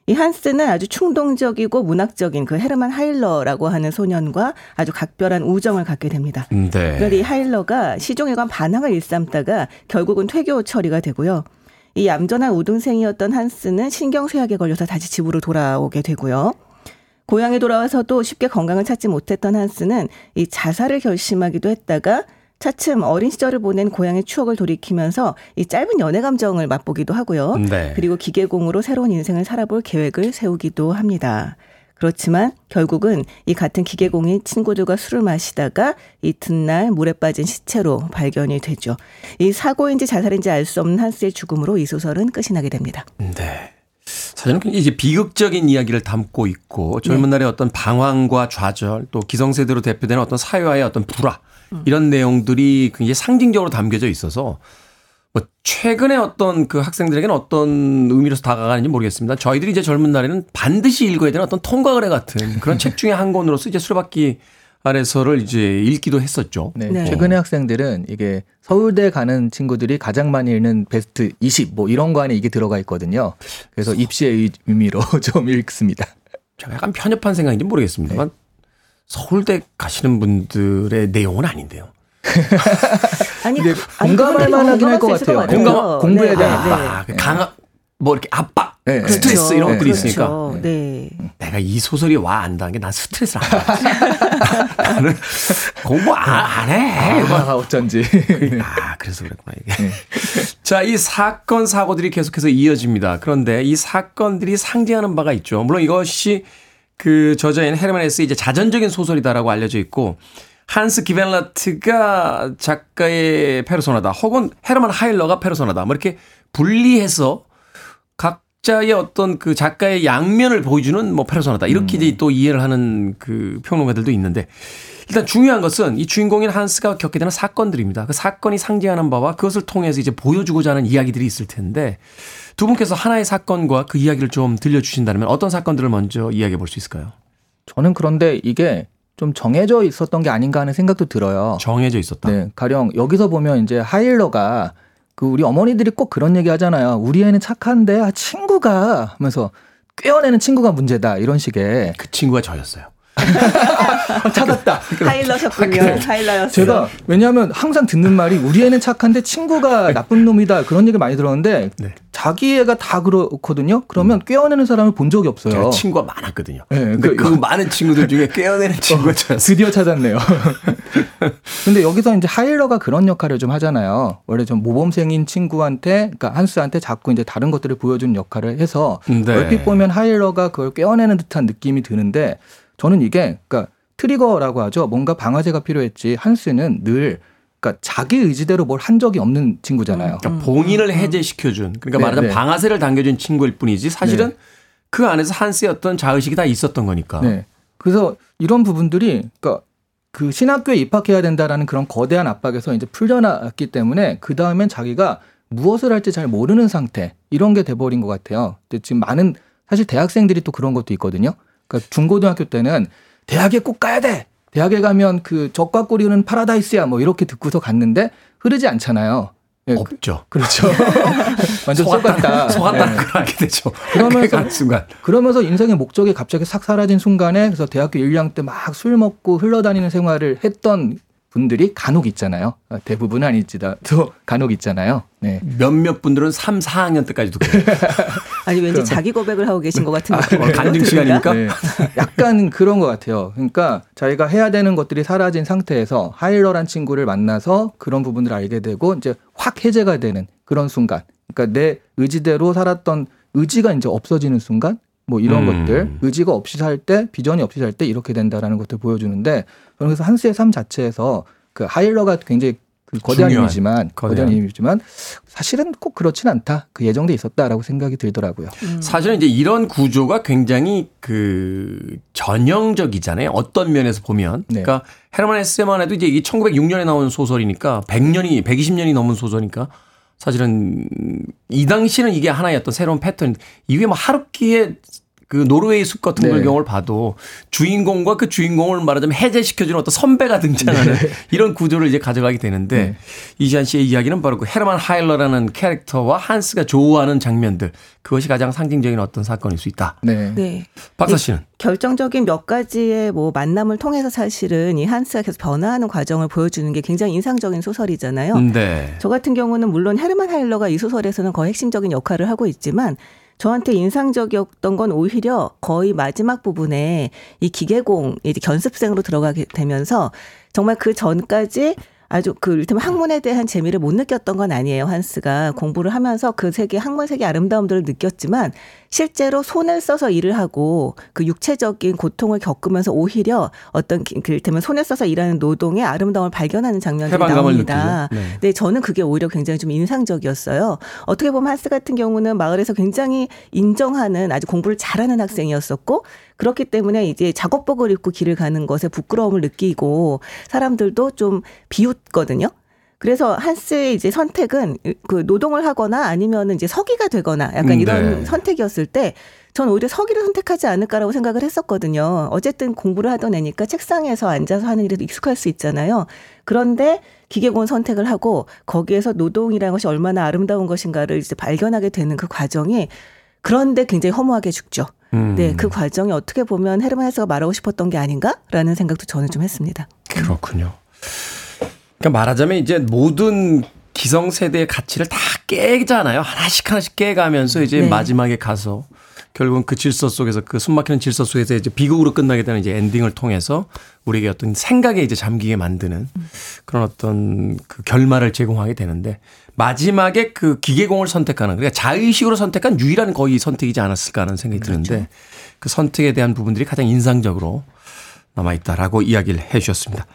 이 한스는 아주 충동적이고 문학적인 그 헤르만 하일러라고 하는 소년과 아주 각별한 우정을 갖게 됩니다. 네. 그런데 이 하일러가 시종에 관한 반항을 일삼다가 결국은 퇴교 처리가 되고요. 이 얌전한 우등생이었던 한스는 신경쇠약에 걸려서 다시 집으로 돌아오게 되고요. 고향에 돌아와서도 쉽게 건강을 찾지 못했던 한스는 이 자살을 결심하기도 했다가 차츰 어린 시절을 보낸 고향의 추억을 돌이키면서 이 짧은 연애 감정을 맛보기도 하고요. 네. 그리고 기계공으로 새로운 인생을 살아볼 계획을 세우기도 합니다. 그렇지만 결국은 이 같은 기계공이 친구들과 술을 마시다가 이튿날 물에 빠진 시체로 발견이 되죠. 이 사고인지 자살인지 알 수 없는 한스의 죽음으로 이 소설은 끝이 나게 됩니다. 네. 사실은 이제 비극적인 이야기를 담고 있고 젊은 날의 어떤 방황과 좌절 또 기성세대로 대표되는 어떤 사회와의 어떤 불화 이런 내용들이 굉장히 상징적으로 담겨져 있어서 뭐 최근에 어떤 그 학생들에게는 어떤 의미로서 다가가는지 모르겠습니다. 저희들이 이제 젊은 날에는 반드시 읽어야 되는 어떤 통과글의 같은 그런 책 중에 한 권으로서 이제 수레바퀴 아래서를 이제 읽기도 했었죠. 네. 네. 최근의 학생들은 이게 서울대 가는 친구들이 가장 많이 읽는 베스트 20 뭐 이런 거 안에 이게 들어가 있거든요. 그래서 입시의 의- 의미로 좀 읽습니다. 제가 약간 편협한 생각인지 모르겠습니다만 서울대 가시는 분들의 내용은 아닌데요. 아니, 근데 아니, 공감할 만하긴 할것 수 있을 같아요. 것 공감-. 공부에 네, 대한 네, 압박, 그 강압, 뭐 이렇게 압박, 네, 네. 스트레스 이런 네, 것들이 그렇죠. 있으니까 네. 내가 이 소설이 와 안다는 게 난 스트레스를 안 받지. 나는 공부 안, 안 해. 아, 어쩐지. 아, 그래서 그랬구나, 이게. 자, 이 사건, 사고들이 계속해서 이어집니다. 그런데 이 사건들이 상징하는 바가 있죠. 물론 이것이 그 저자인 헤르만 헤스의 이제 자전적인 소설이다라고 알려져 있고, 한스 기벤라트가 작가의 페르소나다, 혹은 헤르만 하일러가 페르소나다, 뭐 이렇게 분리해서 각자의 어떤 그 작가의 양면을 보여주는 뭐 페르소나다. 이렇게 이제 또 이해를 하는 그 평론가들도 있는데 일단 중요한 것은 이 주인공인 한스가 겪게 되는 사건들입니다. 그 사건이 상징하는 바와 그것을 통해서 이제 보여주고자 하는 이야기들이 있을 텐데 두 분께서 하나의 사건과 그 이야기를 좀 들려주신다면 어떤 사건들을 먼저 이야기해 볼 수 있을까요? 저는 그런데 이게 좀 정해져 있었던 게 아닌가 하는 생각도 들어요. 정해져 있었다. 네, 가령 여기서 보면 이제 하일러가 그 우리 어머니들이 꼭 그런 얘기 하잖아요. 우리 애는 착한데 아, 친구가 하면서 꿰어내는 친구가 문제다 이런 식의 그 친구가 저였어요. 찾았다. 하일러셨군요. 하일러였어요. 제가 왜냐하면 항상 듣는 말이 우리 애는 착한데 친구가 나쁜 놈이다 그런 얘기 많이 들었는데 네. 자기 애가 다 그렇거든요. 그러면 꿰어내는 사람을 본 적이 없어요. 제가 친구가 많았거든요. 네, 근데 그- 그, 많은 친구들 중에 깨어내는 친구가 저였어요. 드디어 찾았네요. 근데 여기서 이제 하일러가 그런 역할을 좀 하잖아요. 원래 좀 모범생인 친구한테, 그러니까 한스한테 자꾸 이제 다른 것들을 보여주는 역할을 해서 네. 얼핏 보면 하일러가 그걸 꿰어내는 듯한 느낌이 드는데 저는 이게 그러니까 트리거라고 하죠. 뭔가 방아쇠가 필요했지. 한스는 늘 그러니까 자기 의지대로 뭘 한 적이 없는 친구잖아요. 그러니까 본인을 해제시켜준 그러니까 네, 말하자면 네. 방아쇠를 당겨준 친구일 뿐이지 사실은 네. 그 안에서 한스의 어떤 자의식이 다 있었던 거니까. 네. 그래서 이런 부분들이 그러니까 그 신학교에 입학해야 된다라는 그런 거대한 압박에서 이제 풀려났기 때문에 그 다음엔 자기가 무엇을 할지 잘 모르는 상태 이런 게 돼버린 것 같아요. 근데 지금 많은 사실 대학생들이 또 그런 것도 있거든요. 그러니까 중고등학교 때는 대학에 꼭 가야 돼. 대학에 가면 그 적과 꼬리는 파라다이스야 뭐 이렇게 듣고서 갔는데 흐르지 않잖아요. 예, 그- 없죠. 그렇죠. 완전 속았다. 속았다는 네. 걸 알게 되죠. 그러면서- 그 순간. 그러면서 인생의 목적이 갑자기 싹 사라진 순간에 그래서 대학교 1학년 때 막 술 먹고 흘러다니는 생활을 했던 분들이 간혹 있잖아요. 아, 대부분은 아니지도 간혹 있잖아요. 네. 몇몇 분들은 3, 4학년 때까지도 그래요. 아니 왠지 자기 고백을 하고 계신 것 같은 느낌. 오늘 간증 시간입니까? 네. 약간 그런 것 같아요. 그러니까 자기가 해야 되는 것들이 사라진 상태에서 하일러란 친구를 만나서 그런 부분을 알게 되고 이제 확 해제가 되는 그런 순간. 그러니까 내 의지대로 살았던 의지가 이제 없어지는 순간. 뭐 이런 음. 것들 의지가 없이 살 때 비전이 없이 살 때 이렇게 된다라는 것들 보여주는데 저는 그래서 한스의 삶 자체에서 그 하일러가 굉장히 그 거대한 중요한, 이미지만 거대한. 거대한 이미지만 사실은 꼭 그렇진 않다. 그 예정돼 있었다라고 생각이 들더라고요. 사실은 이제 이런 구조가 굉장히 그 전형적이잖아요. 어떤 면에서 보면. 네. 그러니까 헤르만 헤세만 해도 이제 이게 1906년에 나온 소설이니까 100년이 120년이 넘은 소설이니까 사실은 이 당시는 이게 하나의 어떤 새로운 패턴. 이게 뭐 하루키의 그 노르웨이 숲 같은 네. 경우를 봐도 주인공과 그 주인공을 말하자면 해제시켜주는 어떤 선배가 등장하는 이런 구조를 이제 가져가게 되는데 네. 이지한 씨의 이야기는 바로 그 헤르만 하일러라는 캐릭터와 한스가 좋아하는 장면들 그것이 가장 상징적인 어떤 사건일 수 있다. 네. 네. 박사 네, 씨는 결정적인 몇 가지의 뭐 만남을 통해서 사실은 이 한스가 계속 변화하는 과정을 보여주는 게 굉장히 인상적인 소설이잖아요. 네. 저 같은 경우는 물론 헤르만 하일러가 이 소설에서는 거의 핵심적인 역할을 하고 있지만 저한테 인상적이었던 건 오히려 거의 마지막 부분에 이 기계공 이제 견습생으로 들어가게 되면서 정말 그 전까지 아주 그 이를테면 학문에 대한 재미를 못 느꼈던 건 아니에요. 한스가 공부를 하면서 그 세계 학문 세계 아름다움들을 느꼈지만 실제로 손을 써서 일을 하고 그 육체적인 고통을 겪으면서 오히려 어떤 그 이를테면 손을 써서 일하는 노동의 아름다움을 발견하는 장면이 나옵니다. 느끼죠. 네. 네, 저는 그게 오히려 굉장히 좀 인상적이었어요. 어떻게 보면 한스 같은 경우는 마을에서 굉장히 인정하는 아주 공부를 잘하는 학생이었었고 그렇기 때문에 이제 작업복을 입고 길을 가는 것에 부끄러움을 느끼고 사람들도 좀 비웃거든요. 그래서 한스의 이제 선택은 그 노동을 하거나 아니면은 이제 서기가 되거나 약간 음, 이런 네. 선택이었을 때 전 오히려 서기를 선택하지 않을까라고 생각을 했었거든요. 어쨌든 공부를 하던 애니까 책상에서 앉아서 하는 일에도 익숙할 수 있잖아요. 그런데 기계공 선택을 하고 거기에서 노동이라는 것이 얼마나 아름다운 것인가를 이제 발견하게 되는 그 과정이 그런데 굉장히 허무하게 죽죠. 음. 네, 그 과정이 어떻게 보면 헤르만 헤스가 말하고 싶었던 게 아닌가라는 생각도 저는 좀 했습니다. 그렇군요. 그러니까 말하자면 이제 모든 기성세대의 가치를 다 깨잖아요. 하나씩 하나씩 깨가면서 이제 네. 마지막에 가서 결국은 그 질서 속에서 그 숨막히는 질서 속에서 이제 비극으로 끝나게 되는 이제 엔딩을 통해서 우리에게 어떤 생각에 이제 잠기게 만드는 그런 어떤 그 결말을 제공하게 되는데 마지막에 그 기계공을 선택하는 그러니까 자의식으로 선택한 유일한 거의 선택이지 않았을까 하는 생각이 드는데 그 선택에 대한 부분들이 가장 인상적으로 남아있다라고 이야기를 해 주셨습니다.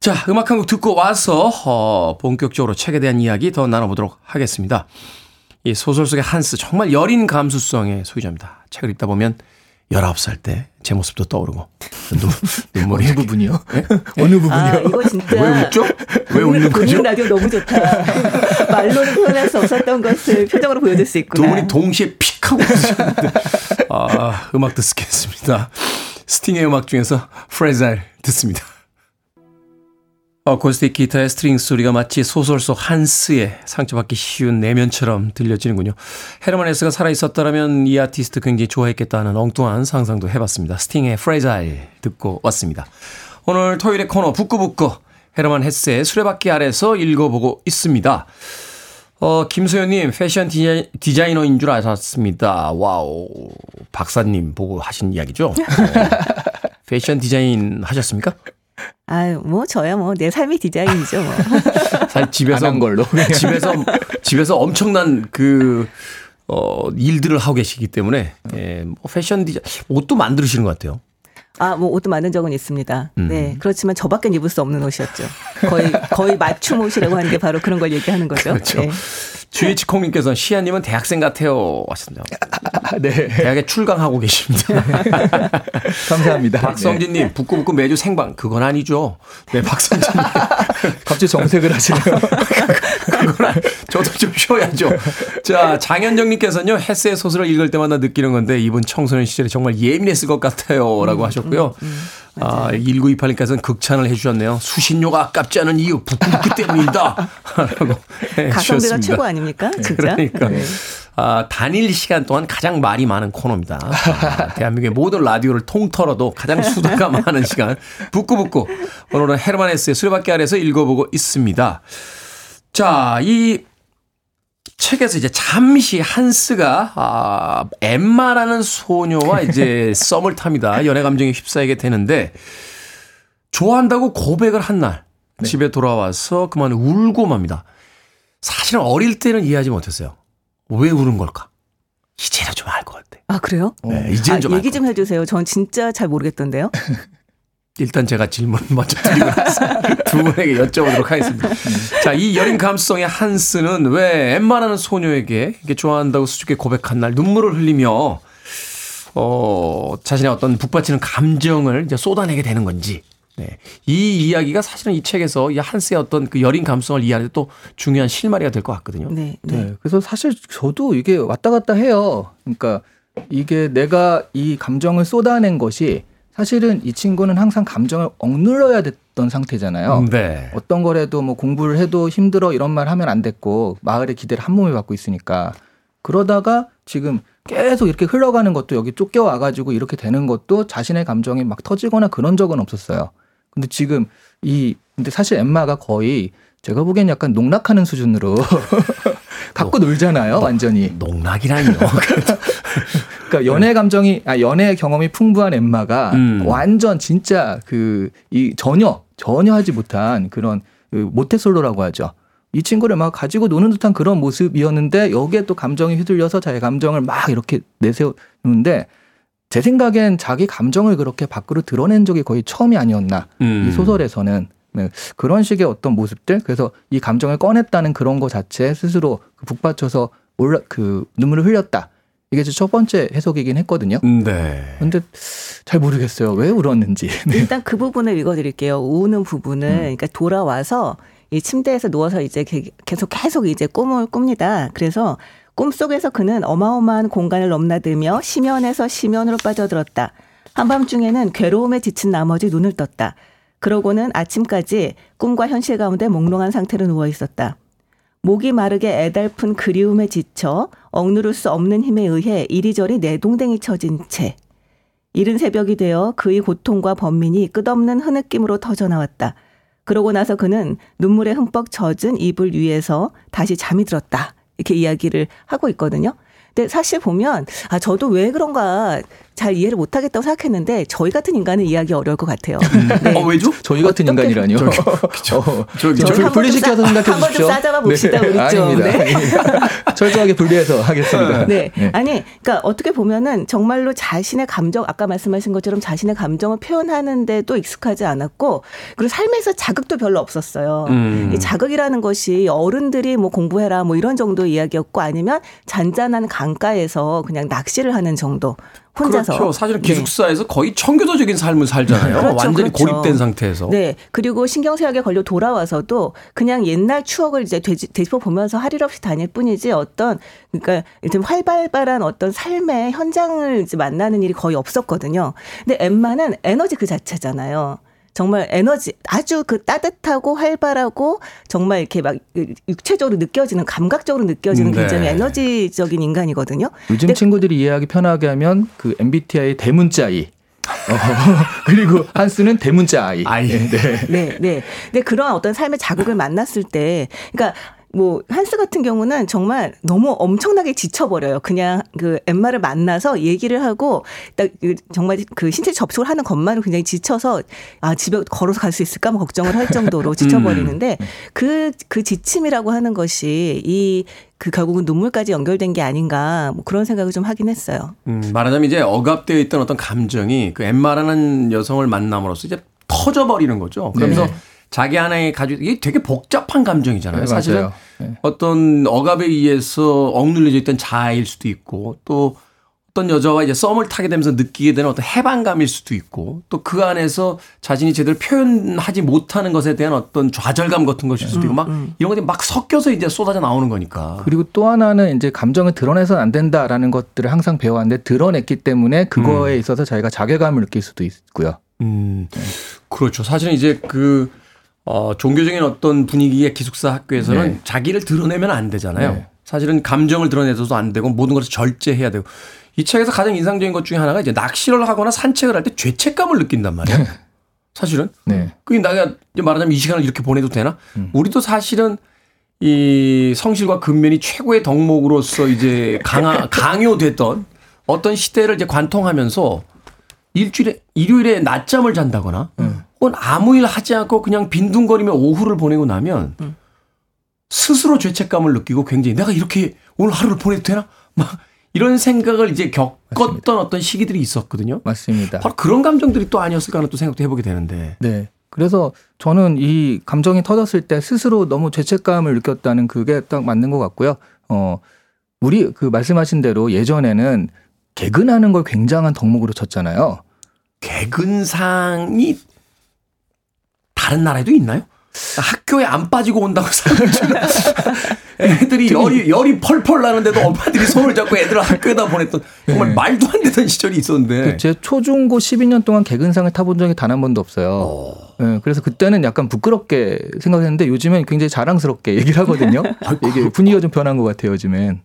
자, 음악 한 곡 듣고 와서 어, 본격적으로 책에 대한 이야기 더 나눠보도록 하겠습니다. 이 소설 속의 한스 정말 여린 감수성의 소유자입니다. 책을 읽다 보면 19살 때 제 모습도 떠오르고 눈, 눈물이 어느 부분이요? 네? 어느 부분이요? 아, 이거 진짜. 왜 웃죠? 왜 웃는 거죠? 라디오 너무 좋다. 말로는 표현할 수 없었던 것을 표정으로 보여줄 수두 있구나. 분이 동시에 픽 하고 웃으셨는데 아, 음악 듣겠습니다. 스팅의 음악 중에서 Fragile 듣습니다. 어쿠스틱 기타의 스트링 소리가 마치 소설 속 한스의 상처받기 쉬운 내면처럼 들려지는군요. 헤르만 헤세가 살아있었다면 이 아티스트 굉장히 좋아했겠다는 엉뚱한 상상도 해봤습니다. 스팅의 Fragile 듣고 왔습니다. 오늘 토요일의 코너 북끄북끄 헤르만 헤세의 수레바퀴 아래서 읽어보고 있습니다. 어, 김소연님, 패션 디자이, 디자이너인 줄 아셨습니다. 와우. 박사님 보고 하신 이야기죠? 어, 패션 디자인 하셨습니까? 아유, 뭐, 저야 뭐, 내 삶의 디자인이죠, 뭐. 사실 집에서 안한 걸로. 집에서 집에서 엄청난 그 어, 일들을 하고 계시기 때문에 예, 뭐 패션 디자인 옷도 만드시는 것 같아요. 아, 뭐, 옷도 만든 적은 있습니다. 음. 네. 그렇지만 저밖에 입을 수 없는 옷이었죠. 거의, 거의 맞춤 옷이라고 하는 게 바로 그런 걸 얘기하는 거죠. 그렇죠. 네. GH 콩님께서 시아님은 대학생 같아요 하셨습니다. 네. 대학에 출강하고 계십니다. 감사합니다. 네. 박성진님 북구북구 매주 생방 그건 아니죠. 네 박성진님 갑자기 정색을 하시네요. 그건 아니- 저도 좀 쉬어야죠. 자 장현정님께서는요 헤스의 소설을 읽을 때마다 느끼는 건데 이분 청소년 시절에 정말 예민했을 것 같아요 라고 하셨고 요. 아 1928님께서는 극찬을 해주셨네요. 수신료가 아깝지 않은 이유 북구북구 때문이다. 라고 가성비가. 최고 아닙니까? 진짜. 그러니까 네. 아, 단일 시간 동안 가장 말이 많은 코너입니다. 아, 대한민국의 모든 라디오를 통틀어도 가장 수다가 많은 시간 북구북구 오늘은 헤르만 헤스의 수레바퀴 아래서 읽어보고 있습니다. 자, 이 책에서 이제 잠시 한스가 아, 엠마라는 소녀와 이제 썸을 탑니다. 연애 감정에 휩싸이게 되는데 좋아한다고 고백을 한 날 집에 돌아와서 그만 울고 맙니다. 사실은 어릴 때는 이해하지 못했어요. 왜 우는 걸까? 이제는 좀 알 것 같아. 아, 그래요? 네, 이제는 아, 좀알 얘기 것좀 해주세요. 전 진짜 잘 모르겠던데요. 일단 제가 질문 먼저 드리고 나서 두 분에게 여쭤보도록 하겠습니다. 자, 이 여린 감수성의 한스는 왜 엠마라는 소녀에게 이게 좋아한다고 수줍게 고백한 날 눈물을 흘리며 어, 자신의 어떤 북받치는 감정을 이제 쏟아내게 되는 건지. 네. 이 이야기가 사실은 이 책에서 이 한스의 어떤 그 여린 감성을 이해하는 데또 중요한 실마리가 될 것 같거든요. 네, 네. 네. 그래서 사실 저도 이게 왔다 갔다 해요. 그러니까 이게 내가 이 감정을 쏟아낸 것이 사실은 이 친구는 항상 감정을 억눌러야 됐던 상태잖아요. 네. 어떤 거라도 뭐 공부를 해도 힘들어 이런 말 하면 안 됐고 마을의 기대를 한 몸에 받고 있으니까 그러다가 지금 계속 이렇게 흘러가는 것도 여기 쫓겨와 가지고 이렇게 되는 것도 자신의 감정이 막 터지거나 그런 적은 없었어요. 근데 지금 이 근데 사실 엠마가 거의 제가 보기엔 약간 농락하는 수준으로 갖고 놀잖아요, 완전히. 농락이라니요. 그러니까 연애 감정이 아 연애 경험이 풍부한 엠마가 음. 완전 진짜 그 이 전혀 전혀 하지 못한 그런 그 모태솔로라고 하죠. 이 친구를 막 가지고 노는 듯한 그런 모습이었는데 여기에 또 감정이 휘둘려서 자기 감정을 막 이렇게 내세우는데 제 생각엔 자기 감정을 그렇게 밖으로 드러낸 적이 거의 처음이 아니었나 음. 이 소설에서는 네, 그런 식의 어떤 모습들 그래서 이 감정을 꺼냈다는 그런 거 자체 스스로 그 북받쳐서 올라 그 눈물을 흘렸다 이게 이제 첫 번째 해석이긴 했거든요. 네. 근데 잘 모르겠어요 왜 울었는지. 네. 일단 그 부분을 읽어드릴게요. 우는 부분을 음. 그러니까 돌아와서 이 침대에서 누워서 이제 게- 계속 계속 이제 꿈을 꿉니다. 그래서 꿈 속에서 그는 어마어마한 공간을 넘나들며 심연에서 심연으로 빠져들었다. 한밤중에는 괴로움에 지친 나머지 눈을 떴다. 그러고는 아침까지 꿈과 현실 가운데 몽롱한 상태로 누워 있었다. 목이 마르게 애달픈 그리움에 지쳐 억누를 수 없는 힘에 의해 이리저리 내동댕이 쳐진 채 이른 새벽이 되어 그의 고통과 번민이 끝없는 흐느낌으로 터져나왔다. 그러고 나서 그는 눈물에 흠뻑 젖은 이불 위에서 다시 잠이 들었다. 이렇게 이야기를 하고 있거든요. 근데 사실 보면 아 저도 왜 그런가 잘 이해를 못하겠다고 생각했는데 저희 같은 인간은 이해하기 어려울 것 같아요. 네. 어, 왜죠? 저희 같은 인간이라뇨. 어, 저기, 좀 저기 불- 분리시켜서 생각해 한번 좀 주십시오. 싸잡아 봅시다, 우리 좀. 아닙니다. 네. 아닙니다. 철저하게 분리해서 하겠습니다. 네. 아니, 그러니까 어떻게 보면은 정말로 자신의 감정, 아까 말씀하신 것처럼 자신의 감정을 표현하는데도 익숙하지 않았고, 그리고 삶에서 자극도 별로 없었어요. 음. 이 자극이라는 것이 어른들이 뭐 공부해라 뭐 이런 정도 이야기였고 아니면 잔잔한 강가에서 그냥 낚시를 하는 정도. 혼자서. 그렇죠. 사실은 네. 기숙사에서 거의 청교도적인 삶을 살잖아요. 그렇죠, 완전히 그렇죠. 고립된 상태에서. 네. 그리고 신경쇠약에 걸려 돌아와서도 그냥 옛날 추억을 이제 되짚- 되짚어 보면서 할 일 없이 다닐 뿐이지 어떤 그러니까 좀 활발한 어떤 삶의 현장을 이제 만나는 일이 거의 없었거든요. 근데 엠마는 에너지 그 자체잖아요. 정말 에너지 아주 그 따뜻하고 활발하고 정말 이렇게 막 육체적으로 느껴지는 감각적으로 느껴지는 네. 굉장히 에너지적인 인간이거든요. 요즘 친구들이 이해하기 편하게 하면 그 MBTI 대문자 아이. 어, 그리고 한스는 대문자 아이. 아이. 네, 네. 네, 네. 근데 그런 어떤 삶의 자극을 만났을 때, 그러니까 뭐 한스 같은 경우는 정말 너무 엄청나게 지쳐버려요. 그냥 그 엠마를 만나서 얘기를 하고 딱그 정말 그 신체 접촉을 하는 것만으로 굉장히 지쳐서 아 집에 걸어서 갈 수 있을까 뭐 걱정을 할 정도로 지쳐버리는데 그그 지침이라고 하는 것이 이그 결국은 눈물까지 연결된 게 아닌가 뭐 그런 생각을 좀 하긴 했어요. 음, 말하자면 이제 억압되어 있던 어떤 감정이 그 엠마라는 여성을 만남으로써 이제 터져버리는 거죠. 그러면서 네. 자기 안에 가지고 이게 되게 복잡한 감정이잖아요. 네, 사실은. 네. 어떤 억압에 의해서 억눌려져 있던 자아일 수도 있고 또 어떤 여자와 이제 썸을 타게 되면서 느끼게 되는 어떤 해방감일 수도 있고 또 그 안에서 자신이 제대로 표현하지 못하는 것에 대한 어떤 좌절감 같은 것일 수도 있고 막 이런 것들이 막 섞여서 이제 쏟아져 나오는 거니까. 그리고 또 하나는 이제 감정을 드러내서는 안 된다라는 것들을 항상 배워왔는데 드러냈기 때문에 그거에 있어서 자기가 자괴감을 느낄 수도 있고요. 음, 그렇죠. 사실은 이제 그, 어, 종교적인 어떤 분위기의 기숙사 학교에서는 네. 자기를 드러내면 안 되잖아요. 네. 사실은 감정을 드러내서도 안 되고 모든 것을 절제해야 되고. 이 책에서 가장 인상적인 것 중에 하나가 이제 낚시를 하거나 산책을 할 때 죄책감을 느낀단 말이에요. 사실은. 네. 그게 내가 말하자면 이 시간을 이렇게 보내도 되나? 우리도 사실은 이 성실과 근면이 최고의 덕목으로서 이제 강화, 강요됐던 어떤 시대를 이제 관통하면서 일주일에, 일요일에 낮잠을 잔다거나 혹은 아무 일 하지 않고 그냥 빈둥거리며 오후를 보내고 나면 스스로 죄책감을 느끼고 굉장히 내가 이렇게 오늘 하루를 보내도 되나? 막 이런 생각을 이제 겪었던 어떤 시기들이 있었거든요. 맞습니다. 바로 그런 감정들이 또 아니었을까 하는 또 생각도 해보게 되는데. 네. 그래서 저는 이 감정이 터졌을 때 스스로 너무 죄책감을 느꼈다는 그게 딱 맞는 것 같고요. 어, 우리 그 말씀하신 대로 예전에는 개근하는 걸 굉장한 덕목으로 쳤잖아요. 개근상이 다른 나라에도 있나요? 학교에 안 빠지고 온다고 사람들 애들이 열이 열이 펄펄 나는데도 엄마들이 손을 잡고 애들을 학교에다 보냈던 정말 네. 말도 안 되던 시절이 있었는데 그제 초중고 12년 동안 개근상을 타본 적이 단 한 번도 없어요. 예, 그래서 그때는 약간 부끄럽게 생각했는데 요즘엔 굉장히 자랑스럽게 얘기를 하거든요. 이게 분위기가 좀 변한 것 같아요, 요즘엔.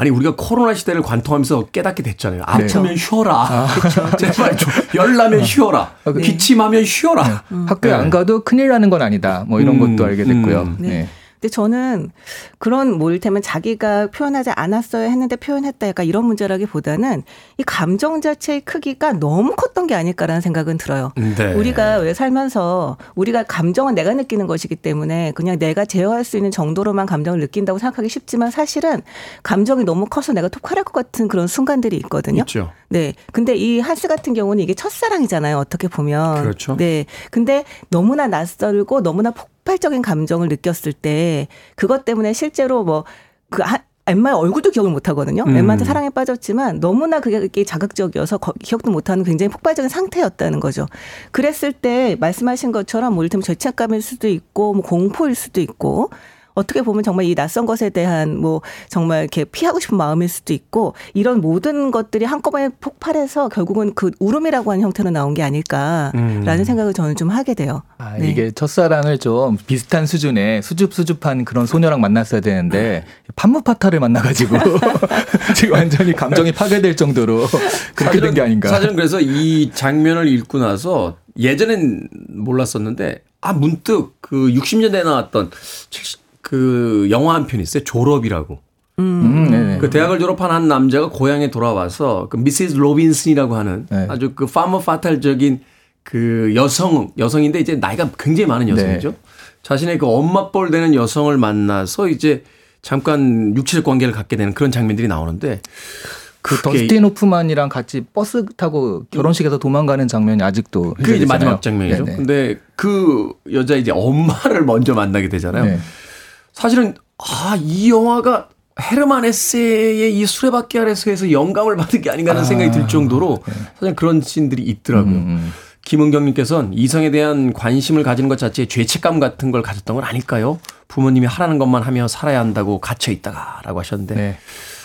아니 우리가 코로나 시대를 관통하면서 깨닫게 됐잖아요. 아프면 네. 쉬어라. 제발 좀 열나면 쉬어라. 아, 그- 기침하면 쉬어라. 학교에 네. 안 가도 큰일 나는 건 아니다. 뭐 이런 음, 것도 알게 됐고요. 음. 네. 네. 근데 저는 그런 뭐 이를테면 자기가 표현하지 않았어야 했는데 표현했다 약간 이런 문제라기보다는 이 감정 자체의 크기가 너무 컸던 게 아닐까라는 생각은 들어요. 네. 우리가 왜 살면서 우리가 감정은 내가 느끼는 것이기 때문에 그냥 내가 제어할 수 있는 정도로만 감정을 느낀다고 생각하기 쉽지만 사실은 감정이 너무 커서 내가 톡할할 것 같은 그런 순간들이 있거든요. 있죠. 네. 근데 이 한스 같은 경우는 이게 첫사랑이잖아요. 어떻게 보면. 그렇죠. 네. 근데 너무나 낯설고 너무나 폭발적인 감정을 느꼈을 때 그것 때문에 실제로 뭐그 엠마의 얼굴도 기억을 못 하거든요. 음. 엠마한테 사랑에 빠졌지만 너무나 그게 자극적이어서 거- 기억도 못 하는 굉장히 폭발적인 상태였다는 거죠. 그랬을 때 말씀하신 것처럼 뭐 이를테면 죄책감일 수도 있고 뭐 공포일 수도 있고 어떻게 보면 정말 이 낯선 것에 대한 뭐 정말 이렇게 피하고 싶은 마음일 수도 있고 이런 모든 것들이 한꺼번에 폭발해서 결국은 그 울음이라고 하는 형태로 나온 게 아닐까라는 음. 생각을 저는 좀 하게 돼요. 아, 네. 이게 첫사랑을 좀 비슷한 수준의 수줍수줍한 그런 소녀랑 만났어야 되는데 팜므파탈을 만나가지고 지금 완전히 감정이 파괴될 정도로 그렇게 된 게 아닌가. 사실은 그래서 이 장면을 읽고 나서 예전엔 몰랐었는데 아 문득 그 60년대에 나왔던 70, 그 영화 한편 있어요. 졸업이라고. 음, 네네. 그 대학을 졸업한 한 남자가 고향에 돌아와서 그 Mrs. 로빈슨이라고 하는 네. 아주 그 팜므파탈적인 그 여성 여성인데 이제 나이가 굉장히 많은 네. 여성이죠. 자신의 그 엄마 뻘 되는 여성을 만나서 이제 잠깐 육체적 관계를 갖게 되는 그런 장면들이 나오는데 그 더스틴 호프만이랑 같이 버스 타고 결혼식에서 도망가는 장면이 아직도 그게 이제. 마지막 장면이죠. 네네. 근데 그 여자 이제 엄마를 먼저 만나게 되잖아요. 네. 사실은 아, 이 영화가 헤르만 헤세의 이 수레바퀴 아래서에서 영감을 받은 게 아닌가 하는 생각이 들 정도로 사실 그런 씬들이 있더라고요. 음, 김은경님께서는 이성에 대한 관심을 가지는 것 자체에 죄책감 같은 걸 가졌던 건 아닐까요? 부모님이 하라는 것만 하며 살아야 한다고 갇혀 있다가라고 하셨는데 네.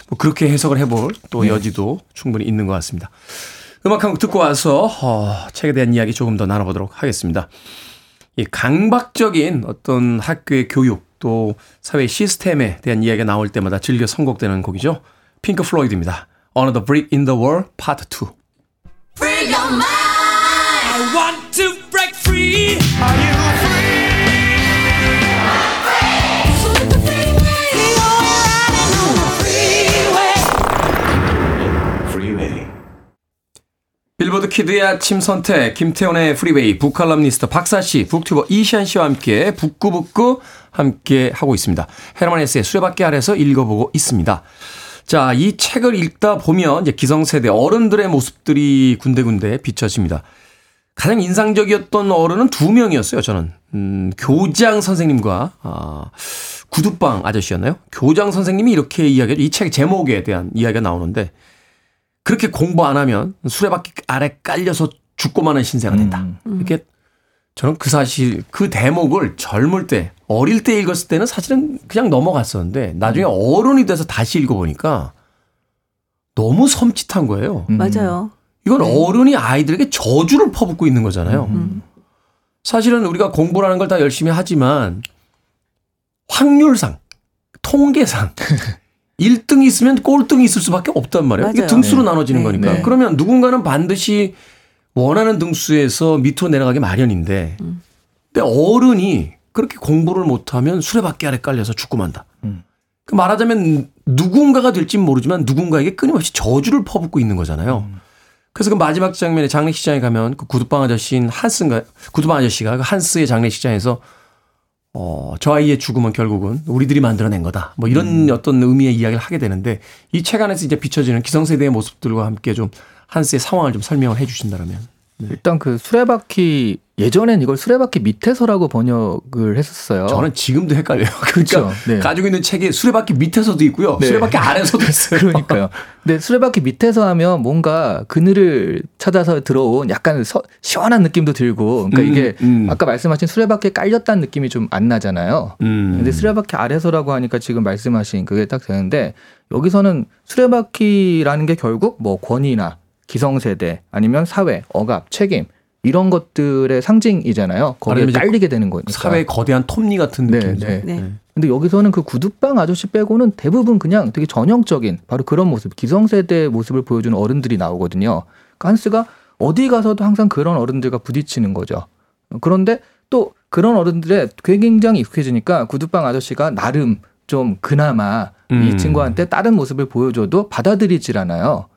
뭐 그렇게 해석을 해볼 또 여지도 충분히 있는 것 같습니다. 음악 한 곡 듣고 와서 어, 책에 대한 이야기 조금 더 나눠보도록 하겠습니다. 이 강박적인 어떤 학교의 교육 또 사회 시스템에 대한 이야기가 나올 때마다 즐겨 선곡되는 곡이죠. 핑크 플로이드입니다. Another Brick in the Wall Part 2. 키드의 아침 선택 김태훈의 프리웨이 북칼럼니스트 박사씨 북튜버 이시한씨와 함께 북끄북끄 함께 하고 있습니다. 헤르만 헤스의 수레바퀴 아래서 읽어보고 있습니다. 자, 이 책을 읽다 보면 이제 기성세대 어른들의 모습들이 군데군데 비춰집니다. 가장 인상적이었던 어른은 두 명이었어요, 저는. 음, 교장 선생님과, 아, 구두방 아저씨였나요? 교장 선생님이 이렇게 이야기하죠. 이책 제목에 대한 이야기가 나오는데, 그렇게 공부 안 하면 수레바퀴 아래 깔려서 죽고 마는 신세가 된다. 이렇게 저는 그 사실, 그 대목을 젊을 때, 어릴 때 읽었을 때는 사실은 그냥 넘어갔었는데, 나중에 어른이 돼서 다시 읽어보니까 너무 섬찟한 거예요. 음. 맞아요. 이건 어른이 아이들에게 저주를 퍼붓고 있는 거잖아요. 사실은 우리가 공부를 하는 걸 다 열심히 하지만 확률상, 통계상 1등이 있으면 꼴등이 있을 수밖에 없단 말이에요. 이게 맞아요. 등수로 네. 나눠지는 네. 거니까. 네. 그러면 누군가는 반드시 원하는 등수에서 밑으로 내려가기 마련인데 근데 어른이 그렇게 공부를 못하면 수레바퀴 아래 깔려서 죽고 만다. 음. 그 말하자면 누군가가 될진 모르지만 누군가에게 끊임없이 저주를 퍼붓고 있는 거잖아요. 그래서 그 마지막 장면에 장례식장에 가면 그 구두방 아저씨인 한스인가 구두방 아저씨가 그 한스의 장례식장에서 어, 저 아이의 죽음은 결국은 우리들이 만들어낸 거다. 뭐 이런 어떤 의미의 이야기를 하게 되는데 이 책 안에서 이제 비춰지는 기성세대의 모습들과 함께 좀 한스의 상황을 좀 설명을 해 주신다면. 일단 그 수레바퀴 예전엔 이걸 수레바퀴 밑에서라고 번역을 했었어요. 저는 지금도 헷갈려요. 그렇죠. 그러니까 네. 가지고 있는 책이 수레바퀴 밑에서도 있고요. 네. 수레바퀴 아래서도 있어요. 그러니까요. 근데 수레바퀴 밑에서 하면 뭔가 그늘을 찾아서 들어온 약간 서- 시원한 느낌도 들고, 그러니까 음, 이게 음. 아까 말씀하신 수레바퀴에 깔렸다는 느낌이 좀 안 나잖아요. 음. 근데 수레바퀴 아래서라고 하니까 지금 말씀하신 그게 딱 되는데 여기서는 수레바퀴라는 게 결국 뭐 권위나 기성세대 아니면 사회, 억압, 책임 이런 것들의 상징이잖아요. 거기에 깔리게 되는 거니까. 사회의 거대한 톱니 같은 네, 느낌이죠. 네. 네. 근데 여기서는 그 구두방 아저씨 빼고는 대부분 그냥 되게 전형적인 바로 그런 모습, 기성세대의 모습을 보여주는 어른들이 나오거든요. 그러니까 한스가 어디 가서도 항상 그런 어른들과 부딪히는 거죠. 그런데 또 그런 어른들의 굉장히 익숙해지니까 구두방 아저씨가 나름 좀 그나마 음. 이 친구한테 다른 모습을 보여줘도 받아들이질 않아요.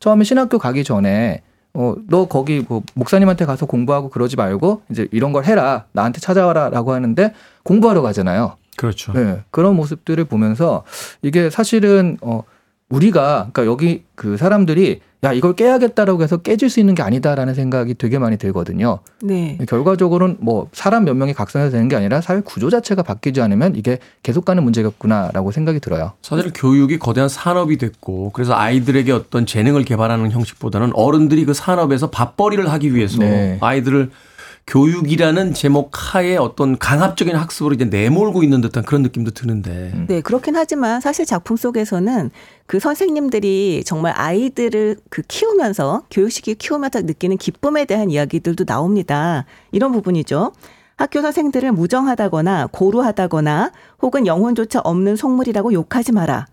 처음에 신학교 가기 전에 어, 너 거기 뭐 목사님한테 가서 공부하고 그러지 말고 이제 이런 걸 해라. 나한테 찾아와라라고 하는데 공부하러 가잖아요. 그렇죠. 네, 그런 모습들을 보면서 이게 사실은 어 우리가 그러니까 여기 그 사람들이 야 이걸 깨야겠다라고 해서 깨질 수 있는 게 아니다라는 생각이 되게 많이 들거든요. 네. 결과적으로는 뭐 사람 몇 명이 각성해서 되는 게 아니라 사회 구조 자체가 바뀌지 않으면 이게 계속 가는 문제겠구나라고 생각이 들어요. 사실 교육이 거대한 산업이 됐고 그래서 아이들에게 어떤 재능을 개발하는 형식보다는 어른들이 그 산업에서 밥벌이를 하기 위해서 네. 아이들을 교육이라는 제목 하에 어떤 강압적인 학습으로 이제 내몰고 있는 듯한 그런 느낌도 드는데 네, 그렇긴 하지만 사실 작품 속에서는 그 선생님들이 정말 아이들을 그 키우면서 교육시키 키우면서 느끼는 기쁨에 대한 이야기들도 나옵니다. 이런 부분이죠. 학교 선생들을 무정하다거나 고루하다거나 혹은 영혼조차 없는 속물이라고 욕하지 마라.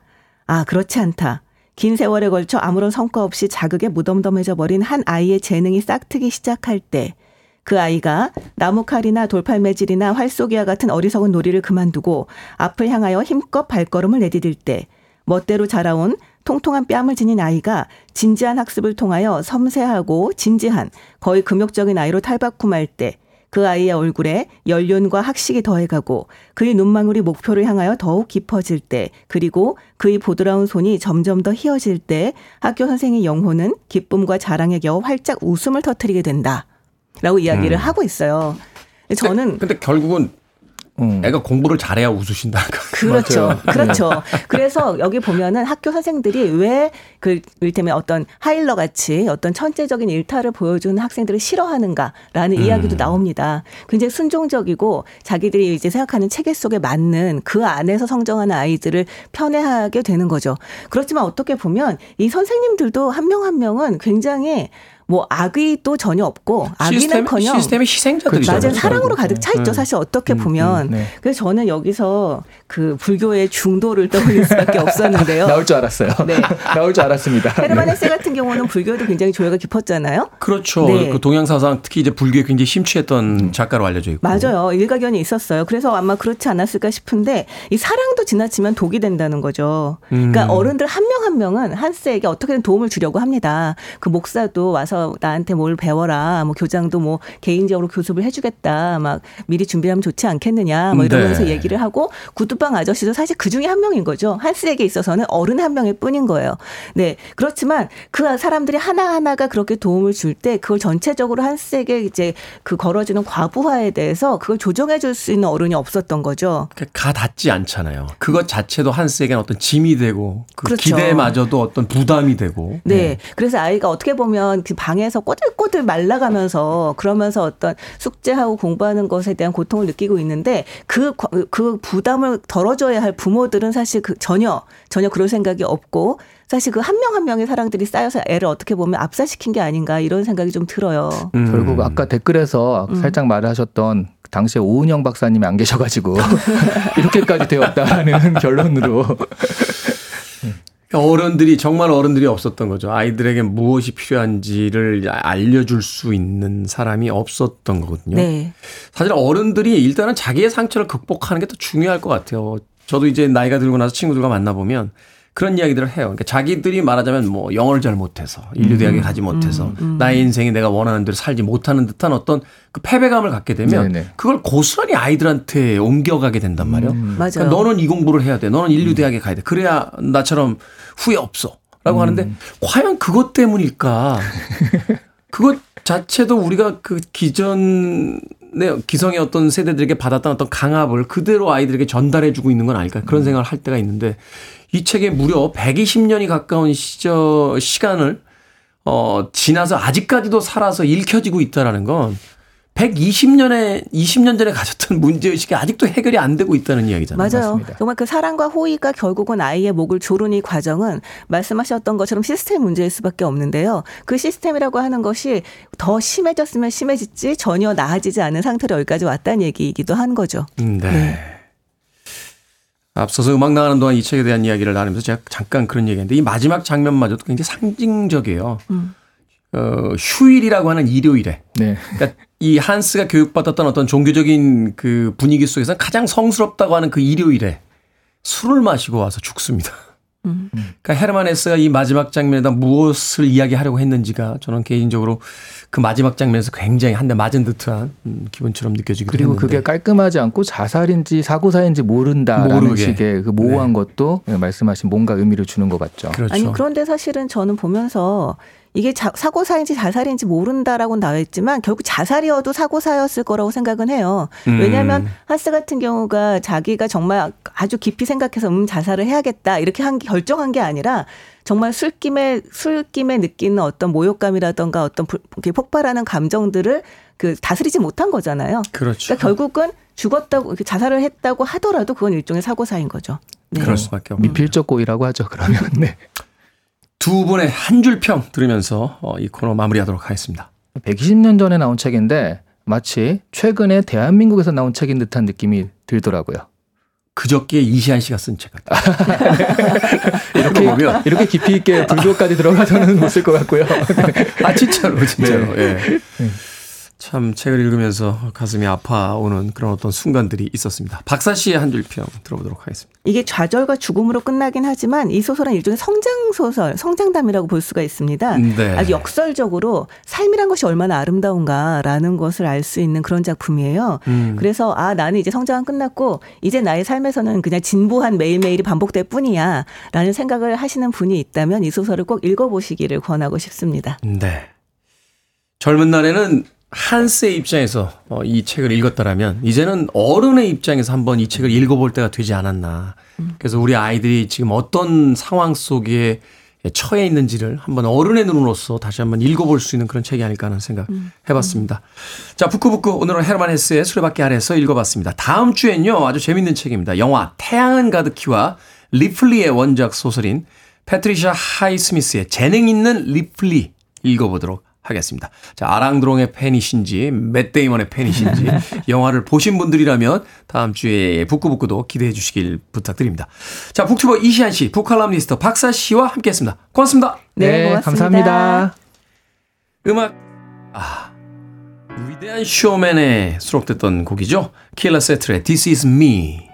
아, 그렇지 않다. 긴 세월에 걸쳐 아무런 성과 없이 자극에 무덤덤해져 버린 한 아이의 재능이 싹트기 시작할 때 그 아이가 나무칼이나 돌팔매질이나 활쏘기와 같은 어리석은 놀이를 그만두고 앞을 향하여 힘껏 발걸음을 내디딜 때 멋대로 자라온 통통한 뺨을 지닌 아이가 진지한 학습을 통하여 섬세하고 진지한 거의 금욕적인 아이로 탈바꿈할 때 그 아이의 얼굴에 연륜과 학식이 더해가고 그의 눈망울이 목표를 향하여 더욱 깊어질 때 그리고 그의 보드라운 손이 점점 더 휘어질 때 학교 선생의 영혼은 기쁨과 자랑에 겨워 활짝 웃음을 터뜨리게 된다. 라고 이야기를 하고 있어요. 저는 근데 결국은 음. 애가 공부를 잘해야 웃으신다는 거. 그렇죠. 그렇죠. 그래서 여기 보면은 학교 선생들이 왜그 이를테면 어떤 하일러 같이 어떤 천재적인 일탈을 보여주는 학생들을 싫어하는가라는 이야기도 나옵니다. 굉장히 순종적이고 자기들이 이제 생각하는 체계 속에 맞는 그 안에서 성장하는 아이들을 편애하게 되는 거죠. 그렇지만 어떻게 보면 이 선생님들도 한 명한 명은 굉장히 뭐 악의도 전혀 없고 악의는커녕 시스템의 희생자들이죠. 맞아요. 사랑으로 가득 차 있죠. 사실 어떻게 보면. 네. 그래서 저는 여기서 그 불교의 중도를 떠올릴 수밖에 없었는데요. 나올 줄 알았어요. 네. 나올 줄 알았습니다. 헤르만 헤세 같은 경우는 불교도 굉장히 조예가 깊었잖아요. 그렇죠. 네. 그 동양 사상 특히 이제 불교에 굉장히 심취했던 작가로 알려져 있고. 맞아요. 일가견이 있었어요. 그래서 아마 그렇지 않았을까 싶은데 이 사랑도 지나치면 독이 된다는 거죠. 그러니까 어른들 한명한 명은 한스에게 어떻게든 도움을 주려고 합니다. 그 목사도 와서 나한테 뭘 배워라. 뭐 교장도 뭐 개인적으로 교습을 해주겠다. 막 미리 준비하면 좋지 않겠느냐. 뭐 이러면서 네. 얘기를 하고 구두방 아저씨도 사실 그 중에 한 명인 거죠. 한스에게 있어서는 어른 한 명일 뿐인 거예요. 네. 그렇지만 그 사람들이 하나하나가 그렇게 도움을 줄 때 그걸 전체적으로 한스에게 이제 그 걸어지는 과부하에 대해서 그걸 조정해 줄 수 있는 어른이 없었던 거죠. 그러니까 가 닿지 않잖아요. 그것 자체도 한스에게는 어떤 짐이 되고 그 그렇죠. 기대마저도 어떤 부담이 되고. 네. 그래서 아이가 어떻게 보면 그 방에서 꼬들꼬들 말라가면서 그러면서 어떤 숙제하고 공부하는 것에 대한 고통을 느끼고 있는데 그, 과- 그 부담을 덜어줘야 할 부모들은 사실 그 전혀, 전혀 그럴 생각이 없고 사실 그 한명한 명의 사랑들이 쌓여서 애를 어떻게 보면 압사시킨 게 아닌가 이런 생각이 좀 들어요. 음. 결국 아까 댓글에서 살짝 말하셨던 당시에 오은영 박사님이 안 계셔가지고 이렇게까지 되었다는 결론으로 어른들이 정말 어른들이 없었던 거죠. 아이들에게 무엇이 필요한지를 알려줄 수 있는 사람이 없었던 거거든요. 네. 사실 어른들이 일단은 자기의 상처를 극복하는 게 더 중요할 것 같아요. 저도 이제 나이가 들고 나서 친구들과 만나 보면 그런 이야기들을 해요. 그러니까 자기들이 말하자면 뭐 영어를 잘 못해서 인류 대학에 음. 가지 못해서 나의 인생이 내가 원하는 대로 살지 못하는 듯한 어떤 그 패배감을 갖게 되면 네네. 그걸 고스란히 아이들한테 옮겨가게 된단 말이에요. 음. 맞아요. 그러니까 너는 이 공부를 해야 돼. 너는 인류 대학에 가야 돼. 그래야 나처럼 후회 없어. 라고 음. 하는데 과연 그것 때문일까? 그것 자체도 우리가 그 기존의 기성의 어떤 세대들에게 받았던 어떤 강압을 그대로 아이들에게 전달해주고 있는 건 아닐까 그런 생각을 할 때가 있는데 이 책에 무려 120년이 가까운 시저 시간을 어 지나서 아직까지도 살아서 읽혀지고 있다라는 건 120년에 20년 전에 가졌던 문제 의식이 아직도 해결이 안 되고 있다는 이야기잖아요. 맞아요. 맞습니다. 정말 그 사랑과 호의가 결국은 아이의 목을 조르는 이 과정은 말씀하셨던 것처럼 시스템 문제일 수밖에 없는데요. 그 시스템이라고 하는 것이 더 심해졌으면 심해졌지 전혀 나아지지 않은 상태로 여기까지 왔다는 얘기이기도 한 거죠. 음, 네. 앞서서 음악 나가는 동안 이 책에 대한 이야기를 나누면서 제가 잠깐 그런 얘기했는데 이 마지막 장면마저도 굉장히 상징적이에요. 어, 휴일이라고 하는 일요일에 네. 그러니까 이 한스가 교육받았던 어떤 종교적인 그 분위기 속에서 가장 성스럽다고 하는 그 일요일에 술을 마시고 와서 죽습니다. 그러니까 헤르만 헤스가 이 마지막 장면에다 무엇을 이야기하려고 했는지가 저는 개인적으로 그 마지막 장면에서 굉장히 한 대 맞은 듯한 음, 기분처럼 느껴지기도 그리고 했는데 그게 깔끔하지 않고 자살인지 사고사인지 모른다라는 모르게. 식의 그 모호한 것도 말씀하신 뭔가 의미를 주는 것 같죠. 그렇죠. 아니 그런데 사실은 저는 보면서 이게 자, 사고사인지 자살인지 모른다라고 나와 있지만 결국 자살이어도 사고사였을 거라고 생각은 해요. 음. 왜냐하면 하스 같은 경우가 자기가 정말 아주 깊이 생각해서 음 자살을 해야겠다 이렇게 한 결정한 게 아니라 정말 술김에 술김에 느끼는 어떤 모욕감이라던가 어떤 불- 이렇게 폭발하는 감정들을 그 다스리지 못한 거잖아요. 그렇죠. 그러니까 결국은 죽었다고 이렇게 자살을 했다고 하더라도 그건 일종의 사고사인 거죠. 네. 그럴 수밖에 없는. 미필적 고의라고 하죠. 그러면 네. 두 분의 한 줄 평 들으면서 어, 이 코너 마무리하도록 하겠습니다. 120년 전에 나온 책인데 마치 최근에 대한민국에서 나온 책인 듯한 느낌이 들더라고요. 그저께 이시안 씨가 쓴 책 같다. 이렇게 보면 이렇게 깊이 있게 불교까지 들어가서는 못 쓸 것 같고요. 아 진짜로 진짜로. 네. 예. 참 책을 읽으면서 가슴이 아파오는 그런 어떤 순간들이 있었습니다. 박사 씨의 한 줄 평 들어보도록 하겠습니다. 이게 좌절과 죽음으로 끝나긴 하지만 이 소설은 일종의 성장 소설, 성장담이라고 볼 수가 있습니다. 네. 아주 역설적으로 삶이란 것이 얼마나 아름다운가라는 것을 알 수 있는 그런 작품이에요. 음. 그래서 아 나는 이제 성장은 끝났고 이제 나의 삶에서는 그냥 진부한 매일매일이 반복될 뿐이야라는 생각을 하시는 분이 있다면 이 소설을 꼭 읽어보시기를 권하고 싶습니다. 네. 젊은 날에는 한스의 입장에서 어, 이 책을 읽었다라면 이제는 어른의 입장에서 한번 이 책을 읽어볼 때가 되지 않았나. 그래서 우리 아이들이 지금 어떤 상황 속에 처해 있는지를 한번 어른의 눈으로서 다시 한번 읽어볼 수 있는 그런 책이 아닐까 하는 생각 해봤습니다. 자, 부끄부끄 오늘은 헤르만 헤스의 수레바퀴 아래에서 읽어봤습니다. 다음 주엔요 아주 재밌는 책입니다. 영화 태양은 가득히와 리플리의 원작 소설인 패트리샤 하이스미스의 재능 있는 리플리 읽어보도록 하겠습니다. 자, 알랭 들롱의 팬이신지, 맷데이먼의 팬이신지, 영화를 보신 분들이라면 다음 주에 북끄북끄도 기대해 주시길 부탁드립니다. 자, 북튜버 이시한 씨, 북칼럼니스트 박사 씨와 함께 했습니다. 고맙습니다. 네, 고맙습니다. 감사합니다. 음악, 아, 위대한 쇼맨에 수록됐던 곡이죠. 키알라 세틀의 This is me.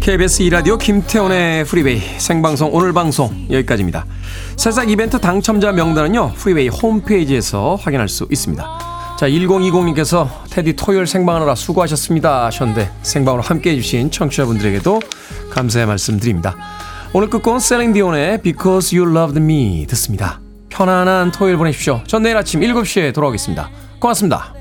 KBS 2라디오 김태훈의 프리웨이 생방송 오늘 방송 여기까지입니다. 새싹 이벤트 당첨자 명단은요. 프리웨이 홈페이지에서 확인할 수 있습니다. 자 1020님께서 테디 토요일 생방하느라 수고하셨습니다 하셨는데 생방으로 함께해 주신 청취자분들에게도 감사의 말씀 드립니다. 오늘 끝곡은 셀린 디온의 Because You Loved Me 듣습니다. 편안한 토요일 보내십시오. 전 내일 아침 7시에 돌아오겠습니다. 고맙습니다.